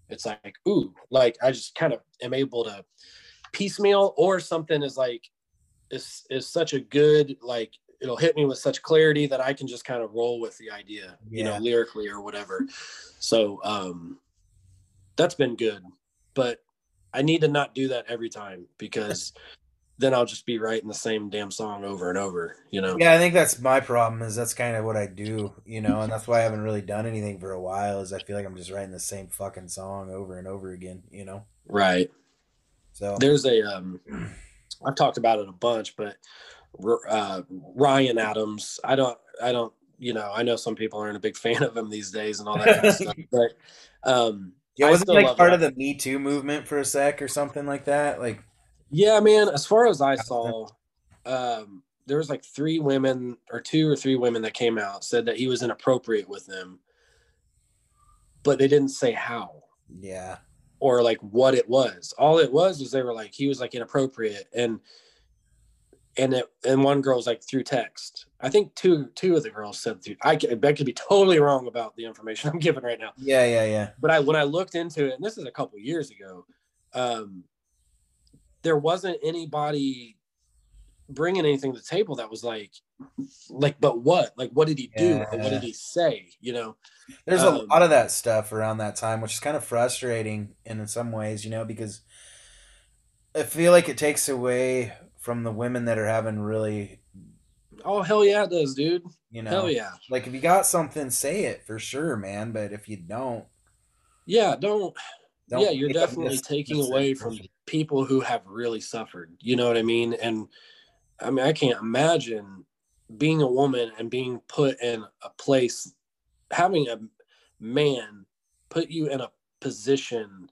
D: it's like, ooh, like I just kind of am able to piecemeal or something is like is is such a good like it'll hit me with such clarity that I can just kind of roll with the idea, you know, lyrically or whatever. So um that's been good. But I need to not do that every time because then I'll just be writing the same damn song over and over, you know.
C: Yeah, I think that's my problem. Is that's kind of what I do, you know, and that's why I haven't really done anything for a while. Is I feel like I'm just writing the same fucking song over and over again, you know.
D: Right.
C: So
D: There's a um I've talked about it a bunch, but uh Ryan Adams, I don't I don't you know, I know some people aren't a big fan of him these days and all that kind of stuff, but um
C: yeah, wasn't like part of the Me Too movement for a sec or something like that. Like,
D: Yeah, man. As far as I saw, um, there was like three women or two or three women that came out said that he was inappropriate with them, but they didn't say how
C: yeah,
D: or like what it was. All it was was they were like he was like inappropriate and and it and one girl's like through text. I think two two of the girls said through. I could, I could be totally wrong about the information I'm giving right now
C: yeah, yeah, yeah.
D: but I when I looked into it, and this is a couple years ago, um, there wasn't anybody bringing anything to the table that was like, like, but what? Like, what did he do? Or what did he say? You know?
C: There's a
D: Um,
C: lot of that stuff around that time, which is kind of frustrating in some ways, you know, because I feel like it takes away from the women that are having really,
D: Oh hell yeah, it does, dude.
C: you know,
D: Hell yeah,
C: like if you got something, say it for sure, man. But if you don't,
D: yeah. Don't.
C: don't
D: yeah, you're definitely taking away from people who have really suffered. You know what I mean? And I mean, I can't imagine being a woman and being put in a place, having a man put you in a position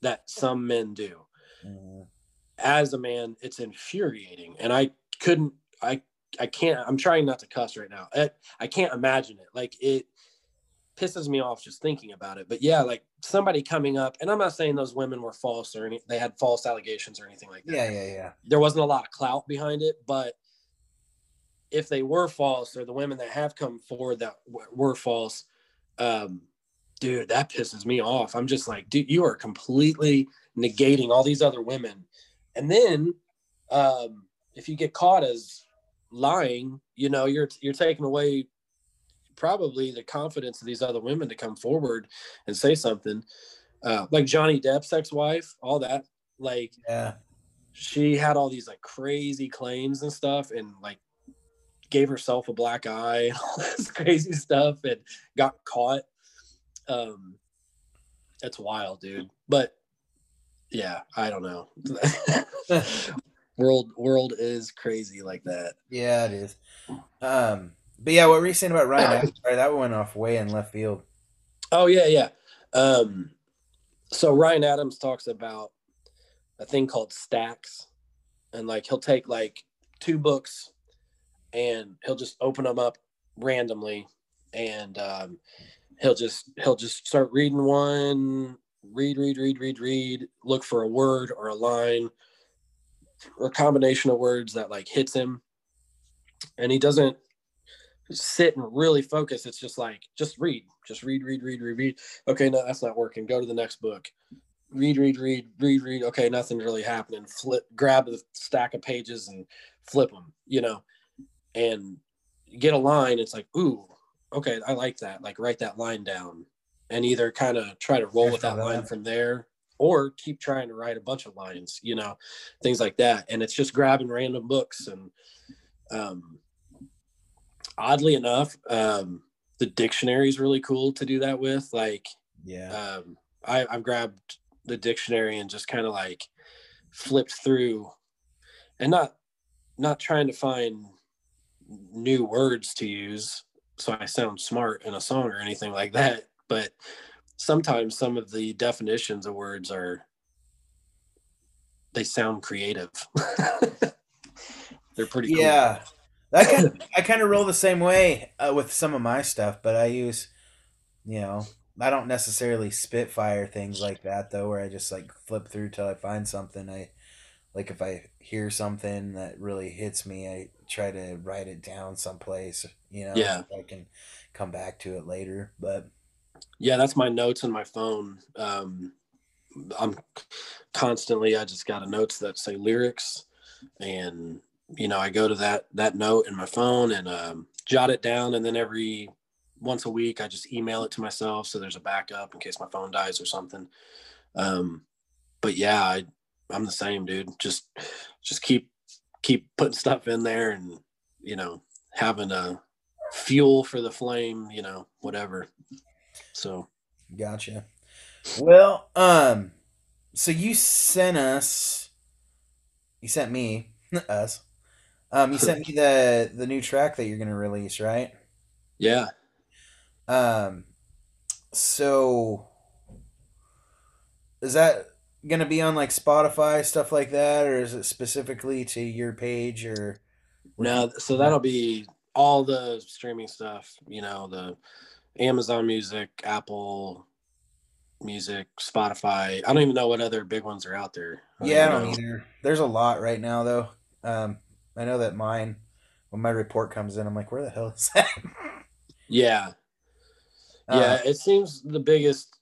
D: that some men do.
C: Mhm.
D: As a man, it's infuriating, and I couldn't. I I can't. I'm trying not to cuss right now. I, I can't imagine it. Like it pisses me off just thinking about it. But yeah, like somebody coming up, and I'm not saying those women were false or any. They had false allegations or anything like that
C: Yeah, yeah, yeah.
D: there wasn't a lot of clout behind it but if they were false or the women that have come forward that w- were false um dude that pisses me off i'm just like dude you are completely negating all these other women and then um if you get caught as lying you know you're you're taking away probably the confidence of these other women to come forward and say something. Uh like johnny depp's ex-wife all that like
C: Yeah.
D: she had all these like crazy claims and stuff and like gave herself a black eye and all this crazy stuff and got caught. Um it's wild dude. But yeah i don't know. World world is crazy like that.
C: Yeah, it is. Um, but yeah, what were you saying about Ryan? Sorry, that went off way in left field.
D: Oh yeah, yeah. Um, so Ryan Adams talks about a thing called stacks, and like he'll take like two books, and he'll just open them up randomly, and um, he'll just he'll just start reading one, read, read, read, read, read, look for a word or a line or a combination of words that like hits him, and he doesn't sit and really focus. It's just like just read, just read, read, read, read, read. Okay, no, that's not working. Go to the next book. Read, read, read, read, read. Okay, nothing's really happening. Flip, grab the stack of pages and flip them. You know, and get a line. It's like, ooh, okay, I like that. Like write that line down, and either kind of try to roll with that line from there, or keep trying to write a bunch of lines. You know, things like that. And it's just grabbing random books and. Um, oddly enough, um, the dictionary is really cool to do that with. Like,
C: Yeah.
D: um, I, I've grabbed the dictionary and just kind of like flipped through, and not not trying to find new words to use so I sound smart in a song or anything like that. But sometimes some of the definitions of words are they sound creative. They're pretty cool.
C: Yeah. I kind of, I kind of roll the same way uh, with some of my stuff, but I use, you know, I don't necessarily spitfire things like that though, where I just like flip through till I find something. I like if I hear something that really hits me, I try to write it down someplace, you know,
D: Yeah.
C: so I can come back to it later. But
D: yeah that's my notes on my phone um i'm constantly i just got a notes that say lyrics and you know i go to that that note in my phone and um jot it down. And then every once a week i just email it to myself. So there's a backup in case my phone dies or something. Um but yeah i i'm the same dude. Just just keep keep putting stuff in there and you know having a fuel for the flame you know whatever. So.
C: Gotcha. Well, um, so you sent us, you sent me, us, um, you sent me the the new track that you're gonna release, right?
D: yeah
C: Um, so is that gonna be on like Spotify stuff like that, or is it specifically to your page or?
D: No, so that'll be all the streaming stuff, you know, the Amazon Music, Apple Music, Spotify. I don't even know what other big ones are out there.
C: Yeah, I don't
D: know.
C: either. There's a lot right now though. Um, I know that mine, when my report comes in, I'm like, where the hell is that?
D: Yeah.
C: Uh,
D: Yeah, it seems the biggest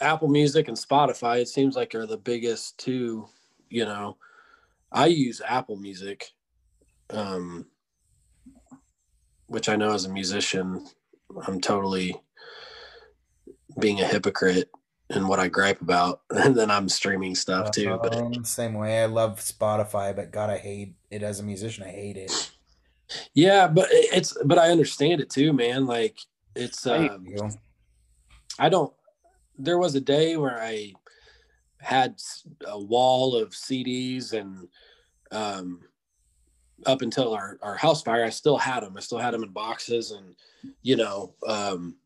D: Apple Music and Spotify, it seems like are the biggest two, you know. I use Apple Music, um, which I know as a musician, I'm totally being a hypocrite in what I gripe about. And then I'm streaming stuff too. But
C: Um, same way. I love Spotify, but God, I hate it as a musician. I hate it.
D: yeah, but it's but I understand it too, man. Like it's um. I don't. There was a day where I had a wall of CDs, and um, up until our our house fire, I still had them. I still had them in boxes, and you know. Um,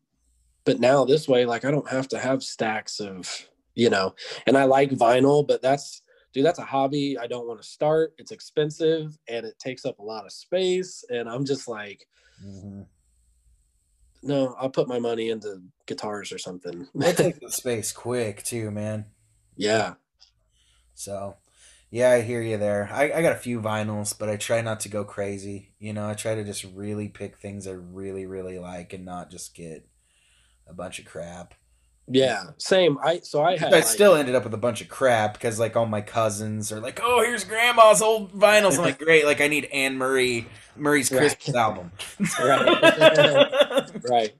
D: but now this way, like I don't have to have stacks of, you know. And I like vinyl, but that's dude, that's a hobby I don't want to start. It's expensive and it takes up a lot of space, and I'm just like,
C: Mhm.
D: no, I'll put my money into guitars or something.
C: They take the space quick too, man.
D: yeah.
C: So, yeah, I hear you there. I, I got a few vinyls, but I try not to go crazy. You know, I try to just really pick things I really, really like and not just get a bunch of crap.
D: Yeah, same. I so I had
C: I still ended up with a bunch of crap because like all my cousins are like, "Oh, here's grandma's old vinyls." I'm like, "Great!" Like I need Anne Murray Murray's
D: Right.
C: Christmas album.
D: right, right.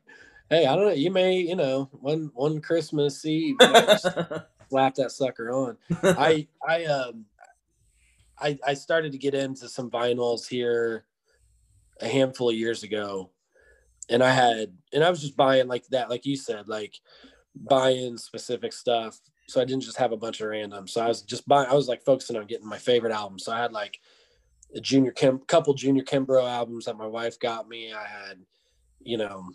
D: Hey, I don't know. You may, you know, one one Christmas Eve, you know, just slap that sucker on. I I um I, I started to get into some vinyls here a handful of years ago. And I had, and I was just buying like that, like you said, like buying specific stuff. So I didn't just have a bunch of random. So I was just buying, I was like focusing on getting my favorite albums. So I had like a junior Kim, couple junior Kimbrough albums that my wife got me. I had, you know,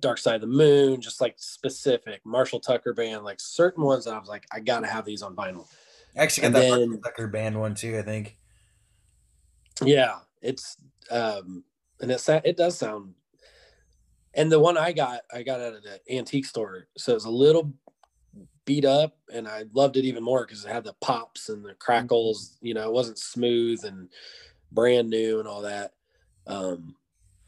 D: Dark Side of the Moon, just like specific Marshall Tucker band, like certain ones that I was like, I gotta have these on vinyl.
C: I actually got
D: And
C: that
D: then-
C: Tucker band one too. I think.
D: Yeah, it's um and it sa- it does sound and the one I got I got out of an antique store. So it's a little beat up and I loved it even more because it had the pops and the crackles, you know, it wasn't smooth and brand new and all that. Um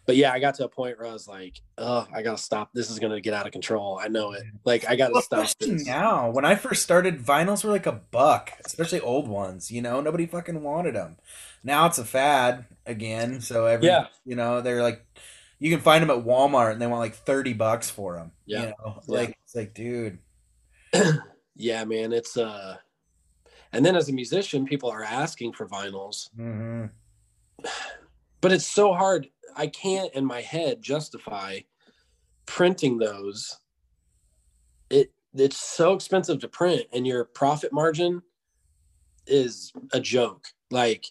D: but yeah, I got to a point where I was like, oh, I gotta stop. This is gonna get out of control. I know it. Like I gotta
C: Well,
D: stop
C: especially
D: this.
C: now, when I first started, vinyls were like a buck, especially old ones. You know, nobody fucking wanted them. Now it's a fad again. So every,
D: Yeah.
C: you know, they're like, you can find them at Walmart and they want like thirty bucks for them.
D: Yeah.
C: You know,
D: Yeah.
C: like it's like, dude.
D: Yeah, man, it's uh and then as a musician, people are asking for vinyls.
C: hmm
D: but it's so hard i can't in my head justify printing those it it's so expensive to print and your profit margin is a joke like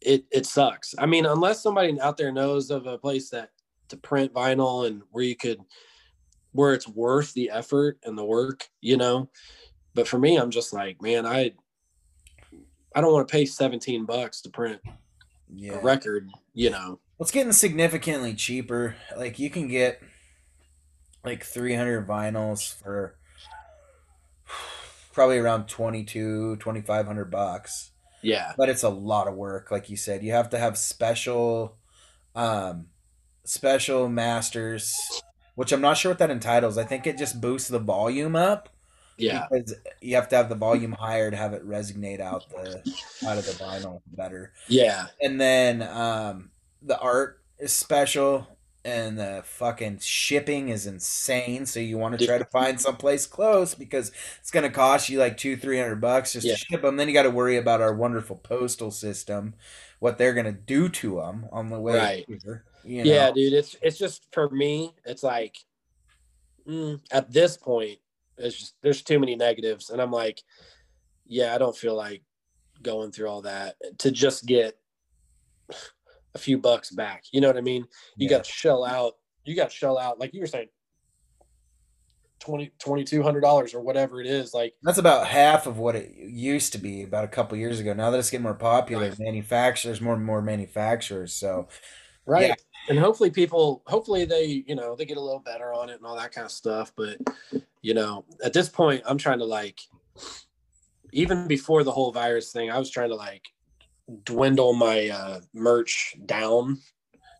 D: it it sucks i mean unless somebody out there knows of a place that to print vinyl and where you could where it's worth the effort and the work you know but for me i'm just like man i i don't want to pay 17 bucks to print
C: Yeah.
D: a record you know
C: Well, it's getting significantly cheaper. Like you can get like 300 vinyls for probably around 22, 2500 bucks.
D: yeah
C: But it's a lot of work like you said. You have to have special um special masters, which I'm not sure what that entitles. I think it just boosts the volume up.
D: yeah
C: Because you have to have the volume higher to have it resonate out the out of the vinyl better
D: yeah
C: and then um the art is special and the fucking shipping is insane so you want to try to find someplace close because it's going to cost you like two three hundred bucks just
D: Yeah.
C: to ship them then you got to worry about our wonderful postal system what they're going to do to them on the way
D: Right.
C: here, you know?
D: yeah dude it's it's just for me it's like mm, at this point it's just there's too many negatives and i'm like yeah i don't feel like going through all that to just get a few bucks back you know what i mean you
C: Yeah.
D: got to shell out you got to shell out like you were saying 20 2200 dollars or whatever it is like
C: That's about half of what it used to be about a couple years ago. Now that it's getting more popular,
D: Right.
C: manufacturers, more and more manufacturers. So
D: right
C: Yeah.
D: And hopefully people hopefully they you know they get a little better on it and all that kind of stuff but you know at this point i'm trying to like even before the whole virus thing i was trying to like dwindle my uh merch down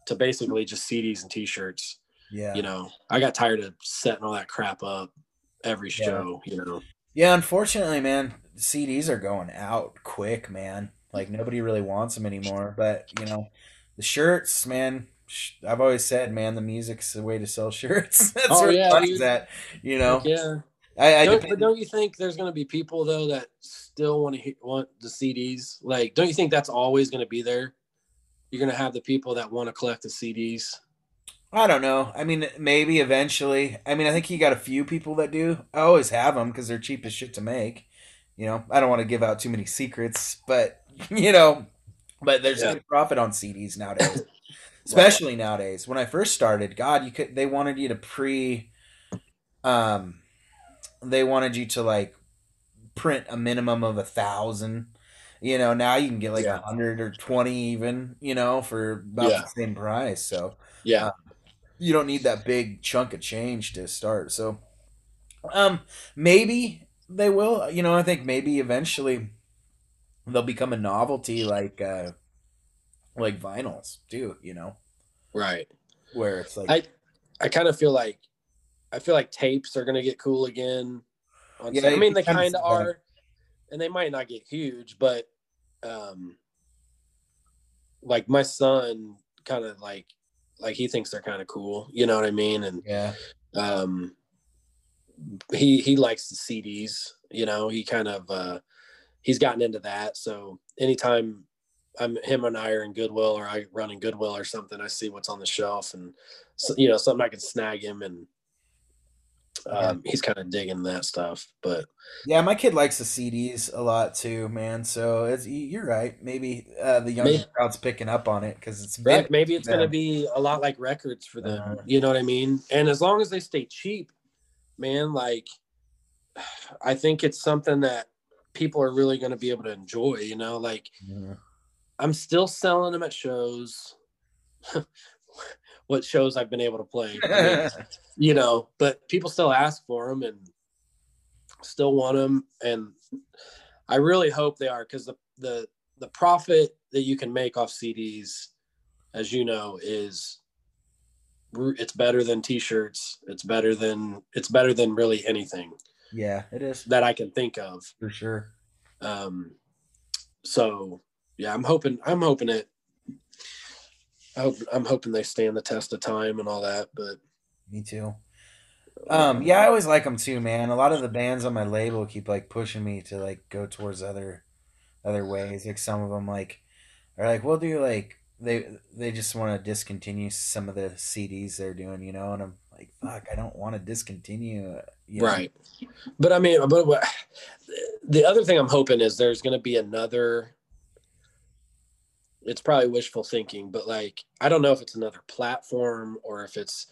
D: to basically just cds and t-shirts
C: yeah,
D: you know i got tired of setting all that crap up every
C: Yeah.
D: show you know
C: Yeah, unfortunately, man, CDs are going out quick, man. Like nobody really wants them anymore. But you know, the shirts, man. I've always said, man, the music's the way to sell shirts. That's
D: Oh,
C: where
D: yeah,
C: money's at. You know,
D: yeah
C: I, I
D: don't, but don't you think there's going to be people though that still want to want the CDs? Like, don't you think that's always going to be there? You're going to have the people that want to collect the CDs.
C: I don't know. I mean, maybe eventually. I mean, I think you got a few people that do. I always have them because they're cheap as shit to make. You know, I don't want to give out too many secrets, but you know, but there's
D: Yeah.
C: good profit on CDs nowadays, especially nowadays. When I first started, God, you could they wanted you to pre, um, they wanted you to like print a minimum of a thousand. You know, now you can get like a
D: Yeah.
C: hundred or twenty even. You know, for about
D: Yeah.
C: the same price. So
D: Yeah.
C: you don't need that big chunk of change to start. So, um, maybe they will. You know, I think maybe eventually they'll become a novelty like uh like vinyls too. You know,
D: right.
C: where it's like
D: I I kind of feel like I feel like tapes are to get cool again. On
C: Yeah,
D: I mean, they kind of are, and they might not get huge, but um, like my son kind of like like he thinks they're kind of cool. You know what I mean? And
C: yeah,
D: um he he likes the CDs, you know, he kind of uh he's gotten into that. So anytime I'm him and I are in Goodwill or I run in Goodwill or something, I see what's on the shelf and so, you know something I can snag him and um, he's kind of digging that stuff. But
C: Yeah, my kid likes the CDs a lot too, man. So it's you're right. Maybe uh, the younger
D: Maybe-
C: crowd's picking up on it because it's
D: Right, maybe it's going to be a lot like records for them.
C: Uh-huh.
D: you know what I mean? And as long as they stay cheap, man, like I think it's something that people are really going to be able to enjoy. You know, like
C: Yeah.
D: I'm still selling them at shows. what shows I've been able to play, I mean, you know, but people still ask for them and still want them. And I really hope they are because the, the, the profit that you can make off CDs, as you know, is it's better than t-shirts. It's better than, it's better than really anything
C: yeah, it is
D: that I can think of.
C: for sure.
D: Um, so yeah, I'm hoping, I'm hoping it, I hope, I'm hoping they stand the test of time and all that, but
C: Me too. Um, yeah, I always like them too, man. A lot of the bands on my label keep like pushing me to like go towards other other ways. Like some of them like are like, we'll do like they they just want to discontinue some of the CDs they're doing, you know. And I'm like, fuck, I don't want to discontinue. You know?
D: Right. But I mean, but what, the other thing I'm hoping is there's going to be another. It's probably wishful thinking, but like I don't know if it's another platform or if it's.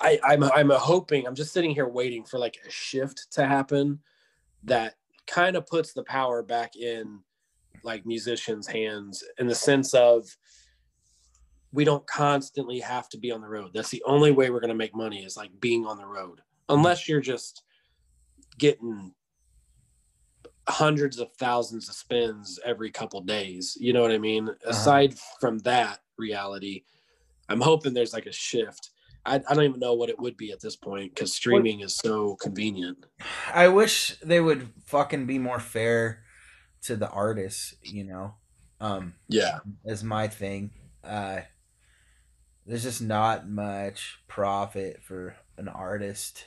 D: I, I'm I'm hoping I'm just sitting here waiting for like a shift to happen, that kind of puts the power back in, like musicians' hands in the sense of. We don't constantly have to be on the road. That's the only way we're to make money is like being on the road unless you're just getting hundreds of thousands of spins every couple days. You know what i mean? Aside from that reality i'm hoping there's like a shift. I, I don't even know what it would be at this point because streaming is so convenient.
C: I wish they would fucking be more fair to the artists, you know. Um,
D: yeah.
C: is my thing. Uh, there's just not much profit for an artist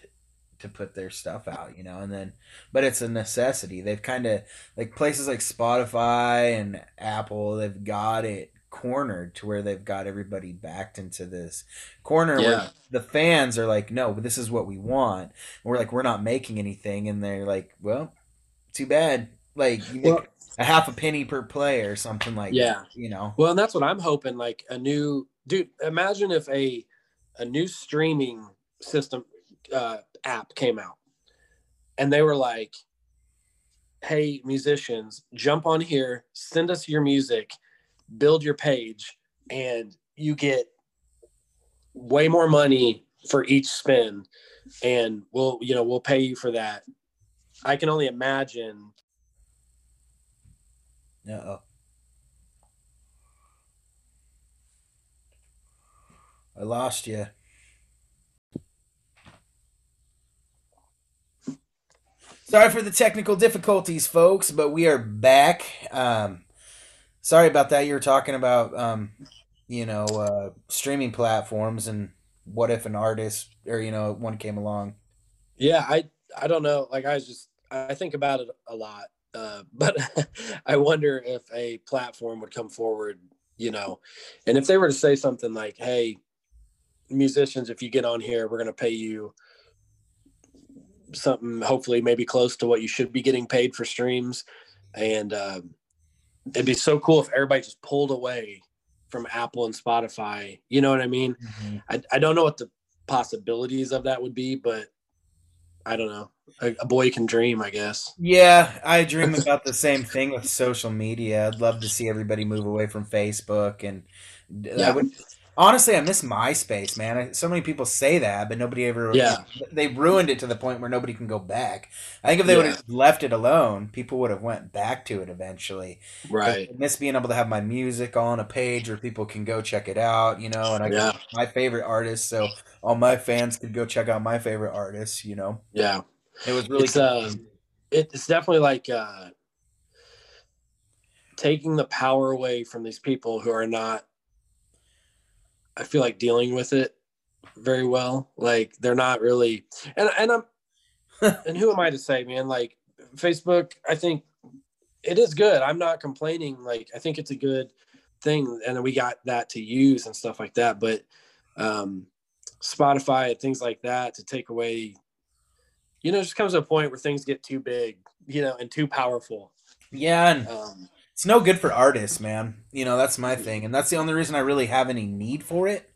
C: to put their stuff out, you know, and then, but it's a necessity. They've kind of like places like Spotify and Apple, they've got it cornered to where they've got everybody backed into this corner
D: Yeah.
C: where the fans are like, no, this is what we want. And we're like, we're not making anything. And they're like, well, too bad. Like, you make
D: Well-
C: a half a penny per play or something like
D: Yeah.
C: that, you know?
D: well and that's what i'm hoping like a new dude imagine if a a new streaming system uh app came out and they were like hey musicians jump on here send us your music build your page and you get way more money for each spin and we'll you know we'll pay you for that i can only imagine
C: Uh-oh. I lost you. Sorry for the technical difficulties, folks, but we are back. Um, sorry about that. You were talking about, um, you know, uh, streaming platforms and what if an artist or you know one came along.
D: yeah i i don't know like i was just i think about it a lot uh but i wonder if a platform would come forward you know and if they were to say something like hey musicians if you get on here we're going to pay you something hopefully maybe close to what you should be getting paid for streams and uh, it'd be so cool if everybody just pulled away from apple and spotify you know what i mean I, I don't know what the possibilities of that would be, but I don't know. A, a boy can dream, I guess.
C: Yeah, I dream about the same thing with social media. I'd love to see everybody move away from Facebook and I
D: Yeah.
C: would honestly I miss MySpace, man. I, so many people say that, but nobody ever
D: Yeah.
C: they ruined it to the point where nobody can go back. I think if they
D: Yeah.
C: would have left it alone, people would have went back to it eventually.
D: Right.
C: I miss being able to have my music on a page where people can go check it out, you know, and I
D: Yeah.
C: my favorite artists, so all my fans could go check out my favorite artists, you know.
D: Yeah.
C: It was really
D: It's, uh, It's definitely like uh, taking the power away from these people who are not, I feel like dealing with it very well. Like they're not really, and, and I'm, and who am I to say, man? Like Facebook, I think it is good. I'm not complaining. Like I think it's a good thing, and we got that to use and stuff like that. But um, Spotify and things like that to take away, you know, just comes to a point where things get too big, you know, and too powerful.
C: Yeah, and
D: Um,
C: it's no good for artists, man. You know, that's my thing. And that's the only reason I really have any need for it.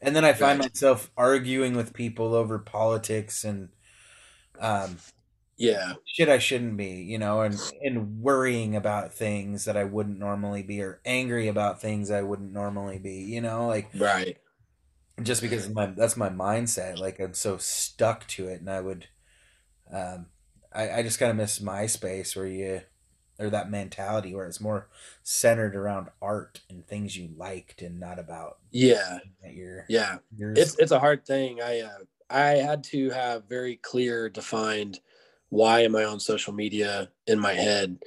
C: And then I find
D: Right.
C: myself arguing with people over politics and um,
D: yeah,
C: shit I shouldn't be, you know, and, and worrying about things that I wouldn't normally be or angry about things I wouldn't normally be, you know, like
D: right.
C: just because my that's my mindset. Like I'm so stuck to it and I would um I, I just kinda miss MySpace where you or that mentality where it's more centered around art and things you liked and not about
D: Yeah,
C: that you're
D: yeah.
C: you're
D: It's it's a hard thing. I uh, I had to have very clear defined why am I on social media in my head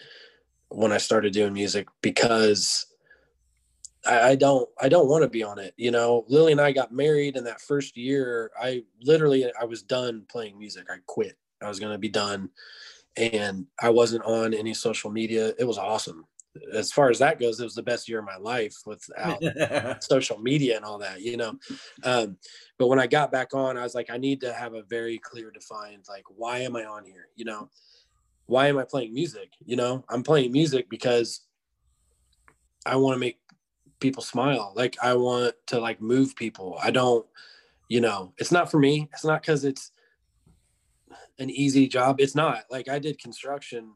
D: when I started doing music because I, I don't I don't want to be on it. You know, Lily and I got married in that first year. I literally I was done playing music. I quit. I was gonna be done, and I wasn't on any social media. It was awesome. As far as that goes, it was the best year of my life without social media and all that, you know. Um, but when I got back on, I was like, I need to have a very clear defined, like, why am I on here? You know, why am I playing music? You know, I'm playing music because I want to make people smile. Like, I want to like move people. I don't, you know, it's not for me. It's not because it's an easy job. It's not like I did construction,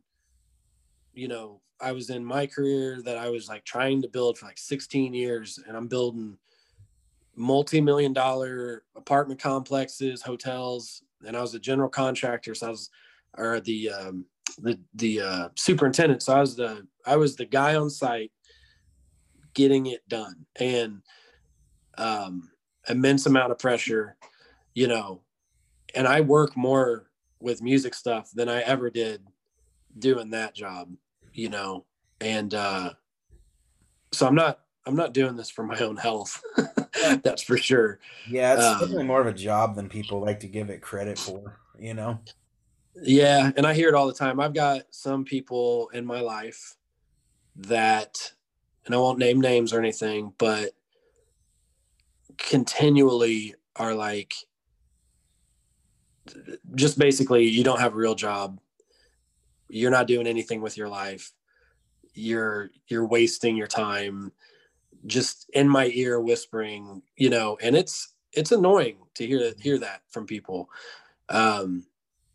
D: you know, I was in my career that I was like trying to build for like 16 years and I'm building multi-million dollar apartment complexes, hotels, and I was a general contractor. So I was or the um the the uh superintendent. So I was the I was the guy on site getting it done. And um immense amount of pressure, you know, and I work more with music stuff than I ever did doing that job, you know. And uh so I'm not I'm not doing this for my own health. That's for sure.
C: Yeah, it's
D: Um,
C: definitely more of a job than people like to give it credit for, you know?
D: Yeah, and I hear it all the time. I've got some people in my life that and I won't name names or anything, but continually are like just basically you don't have a real job. You're not doing anything with your life. You're you're wasting your time just in my ear whispering, you know, and it's it's annoying to hear hear that from people. Um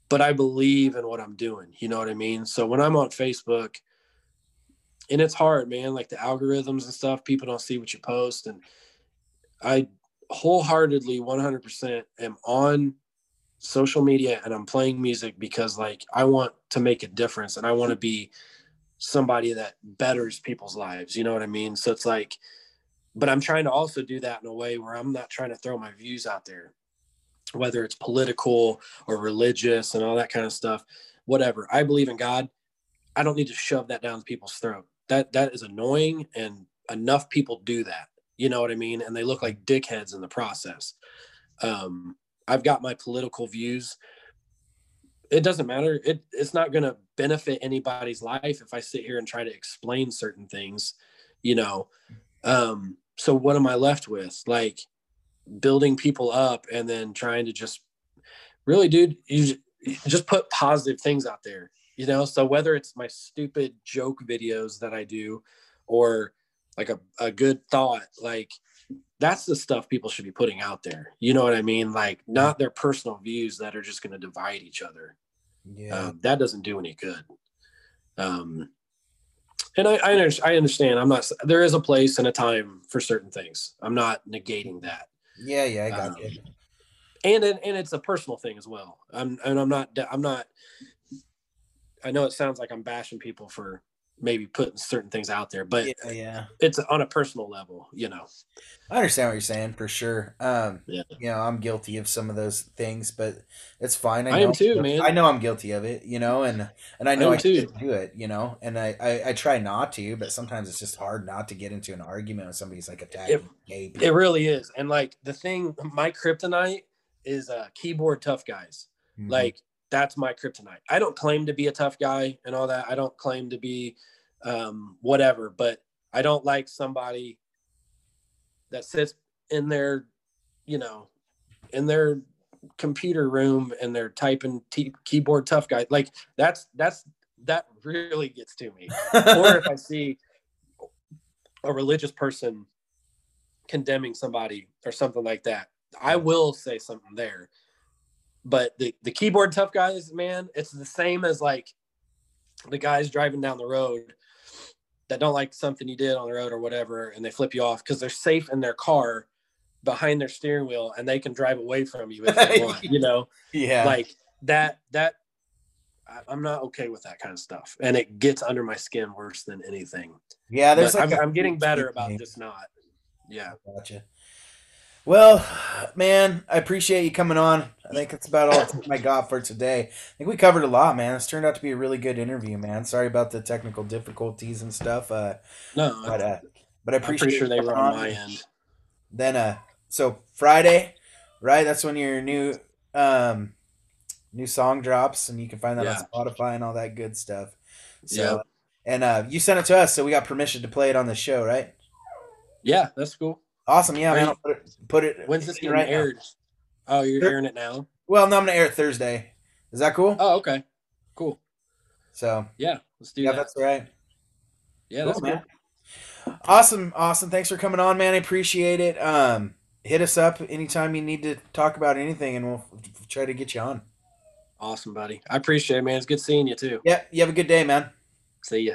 D: but I believe in what I'm doing. You know what I mean? So when I'm on Facebook, and it's hard, man, like the algorithms and stuff, people don't see what you post. And I wholeheartedly 100% am on social media and I'm playing music because like I want to make a difference and I want to be somebody that betters people's lives. You know what I mean? So it's like, but I'm trying to also do that in a way where I'm not trying to throw my views out there, whether it's political or religious and all that kind of stuff, whatever. I believe in God. I don't need to shove that down people's throat. That that is annoying and enough people do that. You know what I mean? And they look like dickheads in the process. Um, I've got my political views. It doesn't matter. It it's not gonna benefit anybody's life if I sit here and try to explain certain things, you know. Um, so what am I left with? Like building people up and then trying to just really, dude, you just put positive things out there, you know. So whether it's my stupid joke videos that I do or like a, a good thought, like that's the stuff people should be putting out there. You know what I mean? Like not their personal views that are just going to divide each other.
C: Yeah.
D: Um, that doesn't do any good. Um, and I, I, I understand. I'm not. There is a place and a time for certain things. I'm not negating that.
C: yeah, yeah, I got
D: um,
C: you.
D: And and and it's a personal thing as well. I'm and I'm not. I'm not. I know it sounds like I'm bashing people for maybe putting certain things out there, but
C: Yeah, yeah.
D: it's on a personal level. You know.
C: I understand what you're saying for sure. Um,
D: Yeah.
C: you know, I'm guilty of some of those things, but it's fine.
D: I
C: know,
D: am too, man.
C: I know I'm guilty of it, you know, and and I know I, should do it, you know, and I, I I try not to, but sometimes it's just hard not to get into an argument when somebody's like attacking people.
D: It really is. And like the thing, my kryptonite is uh, keyboard tough guys.
C: Mhm.
D: Like that's my kryptonite. I don't claim to be a tough guy and all that. I don't claim to be,
B: um, whatever. But I don't like somebody that sits in their, you know, in their computer room and they're typing t- keyboard tough guy. Like that's that's that really gets to me. or if I see a religious person condemning somebody or something like that, I will say something there. But the the keyboard tough guys, man, it's the same as like the guys driving down the road that don't like something you did on the road or whatever, and they flip you off because they're safe in their car behind their steering wheel and they can drive away from you if they want, you know,
C: yeah.
B: like that, that I'm not okay with that kind of stuff. And it gets under my skin worse than anything.
C: yeah, there's like
B: I'm,
C: a-
B: I'm getting better about just not. Yeah.
C: Gotcha. Well, man, I appreciate you coming on. I think that's about all I got for today. I think we covered a lot, man. This turned out to be a really good interview, man. Sorry about the technical difficulties and stuff. Uh,
B: No,
C: but uh, but I
B: I'm
C: appreciate
B: pretty sure they were on
C: on.
B: my end.
C: Then uh, so Friday, right? That's when your new um new song drops, and you can find that
B: Yeah.
C: on Spotify and all that good stuff. So,
B: Yeah.
C: and uh, you sent it to us, so we got permission to play it on the show, right?
B: Yeah, that's cool.
C: Awesome, yeah, man. put it. Put it
B: When's this
C: in
B: getting
C: right now.
B: Oh, you're
C: Thir-
B: airing it now?
C: Well, no, I'm gonna air it Thursday. Is that cool?
B: Oh, okay. Cool.
C: So
B: Yeah, let's do
C: yeah,
B: that.
C: that's right.
B: yeah, that's
C: Cool,
B: cool.
C: man. Awesome, awesome. Thanks for coming on, man. I appreciate it. Um, hit us up anytime you need to talk about anything, and we'll try to get you on.
B: Awesome, buddy. I appreciate it, man. It's good seeing you too.
C: Yeah, you have a good day, man.
B: See ya.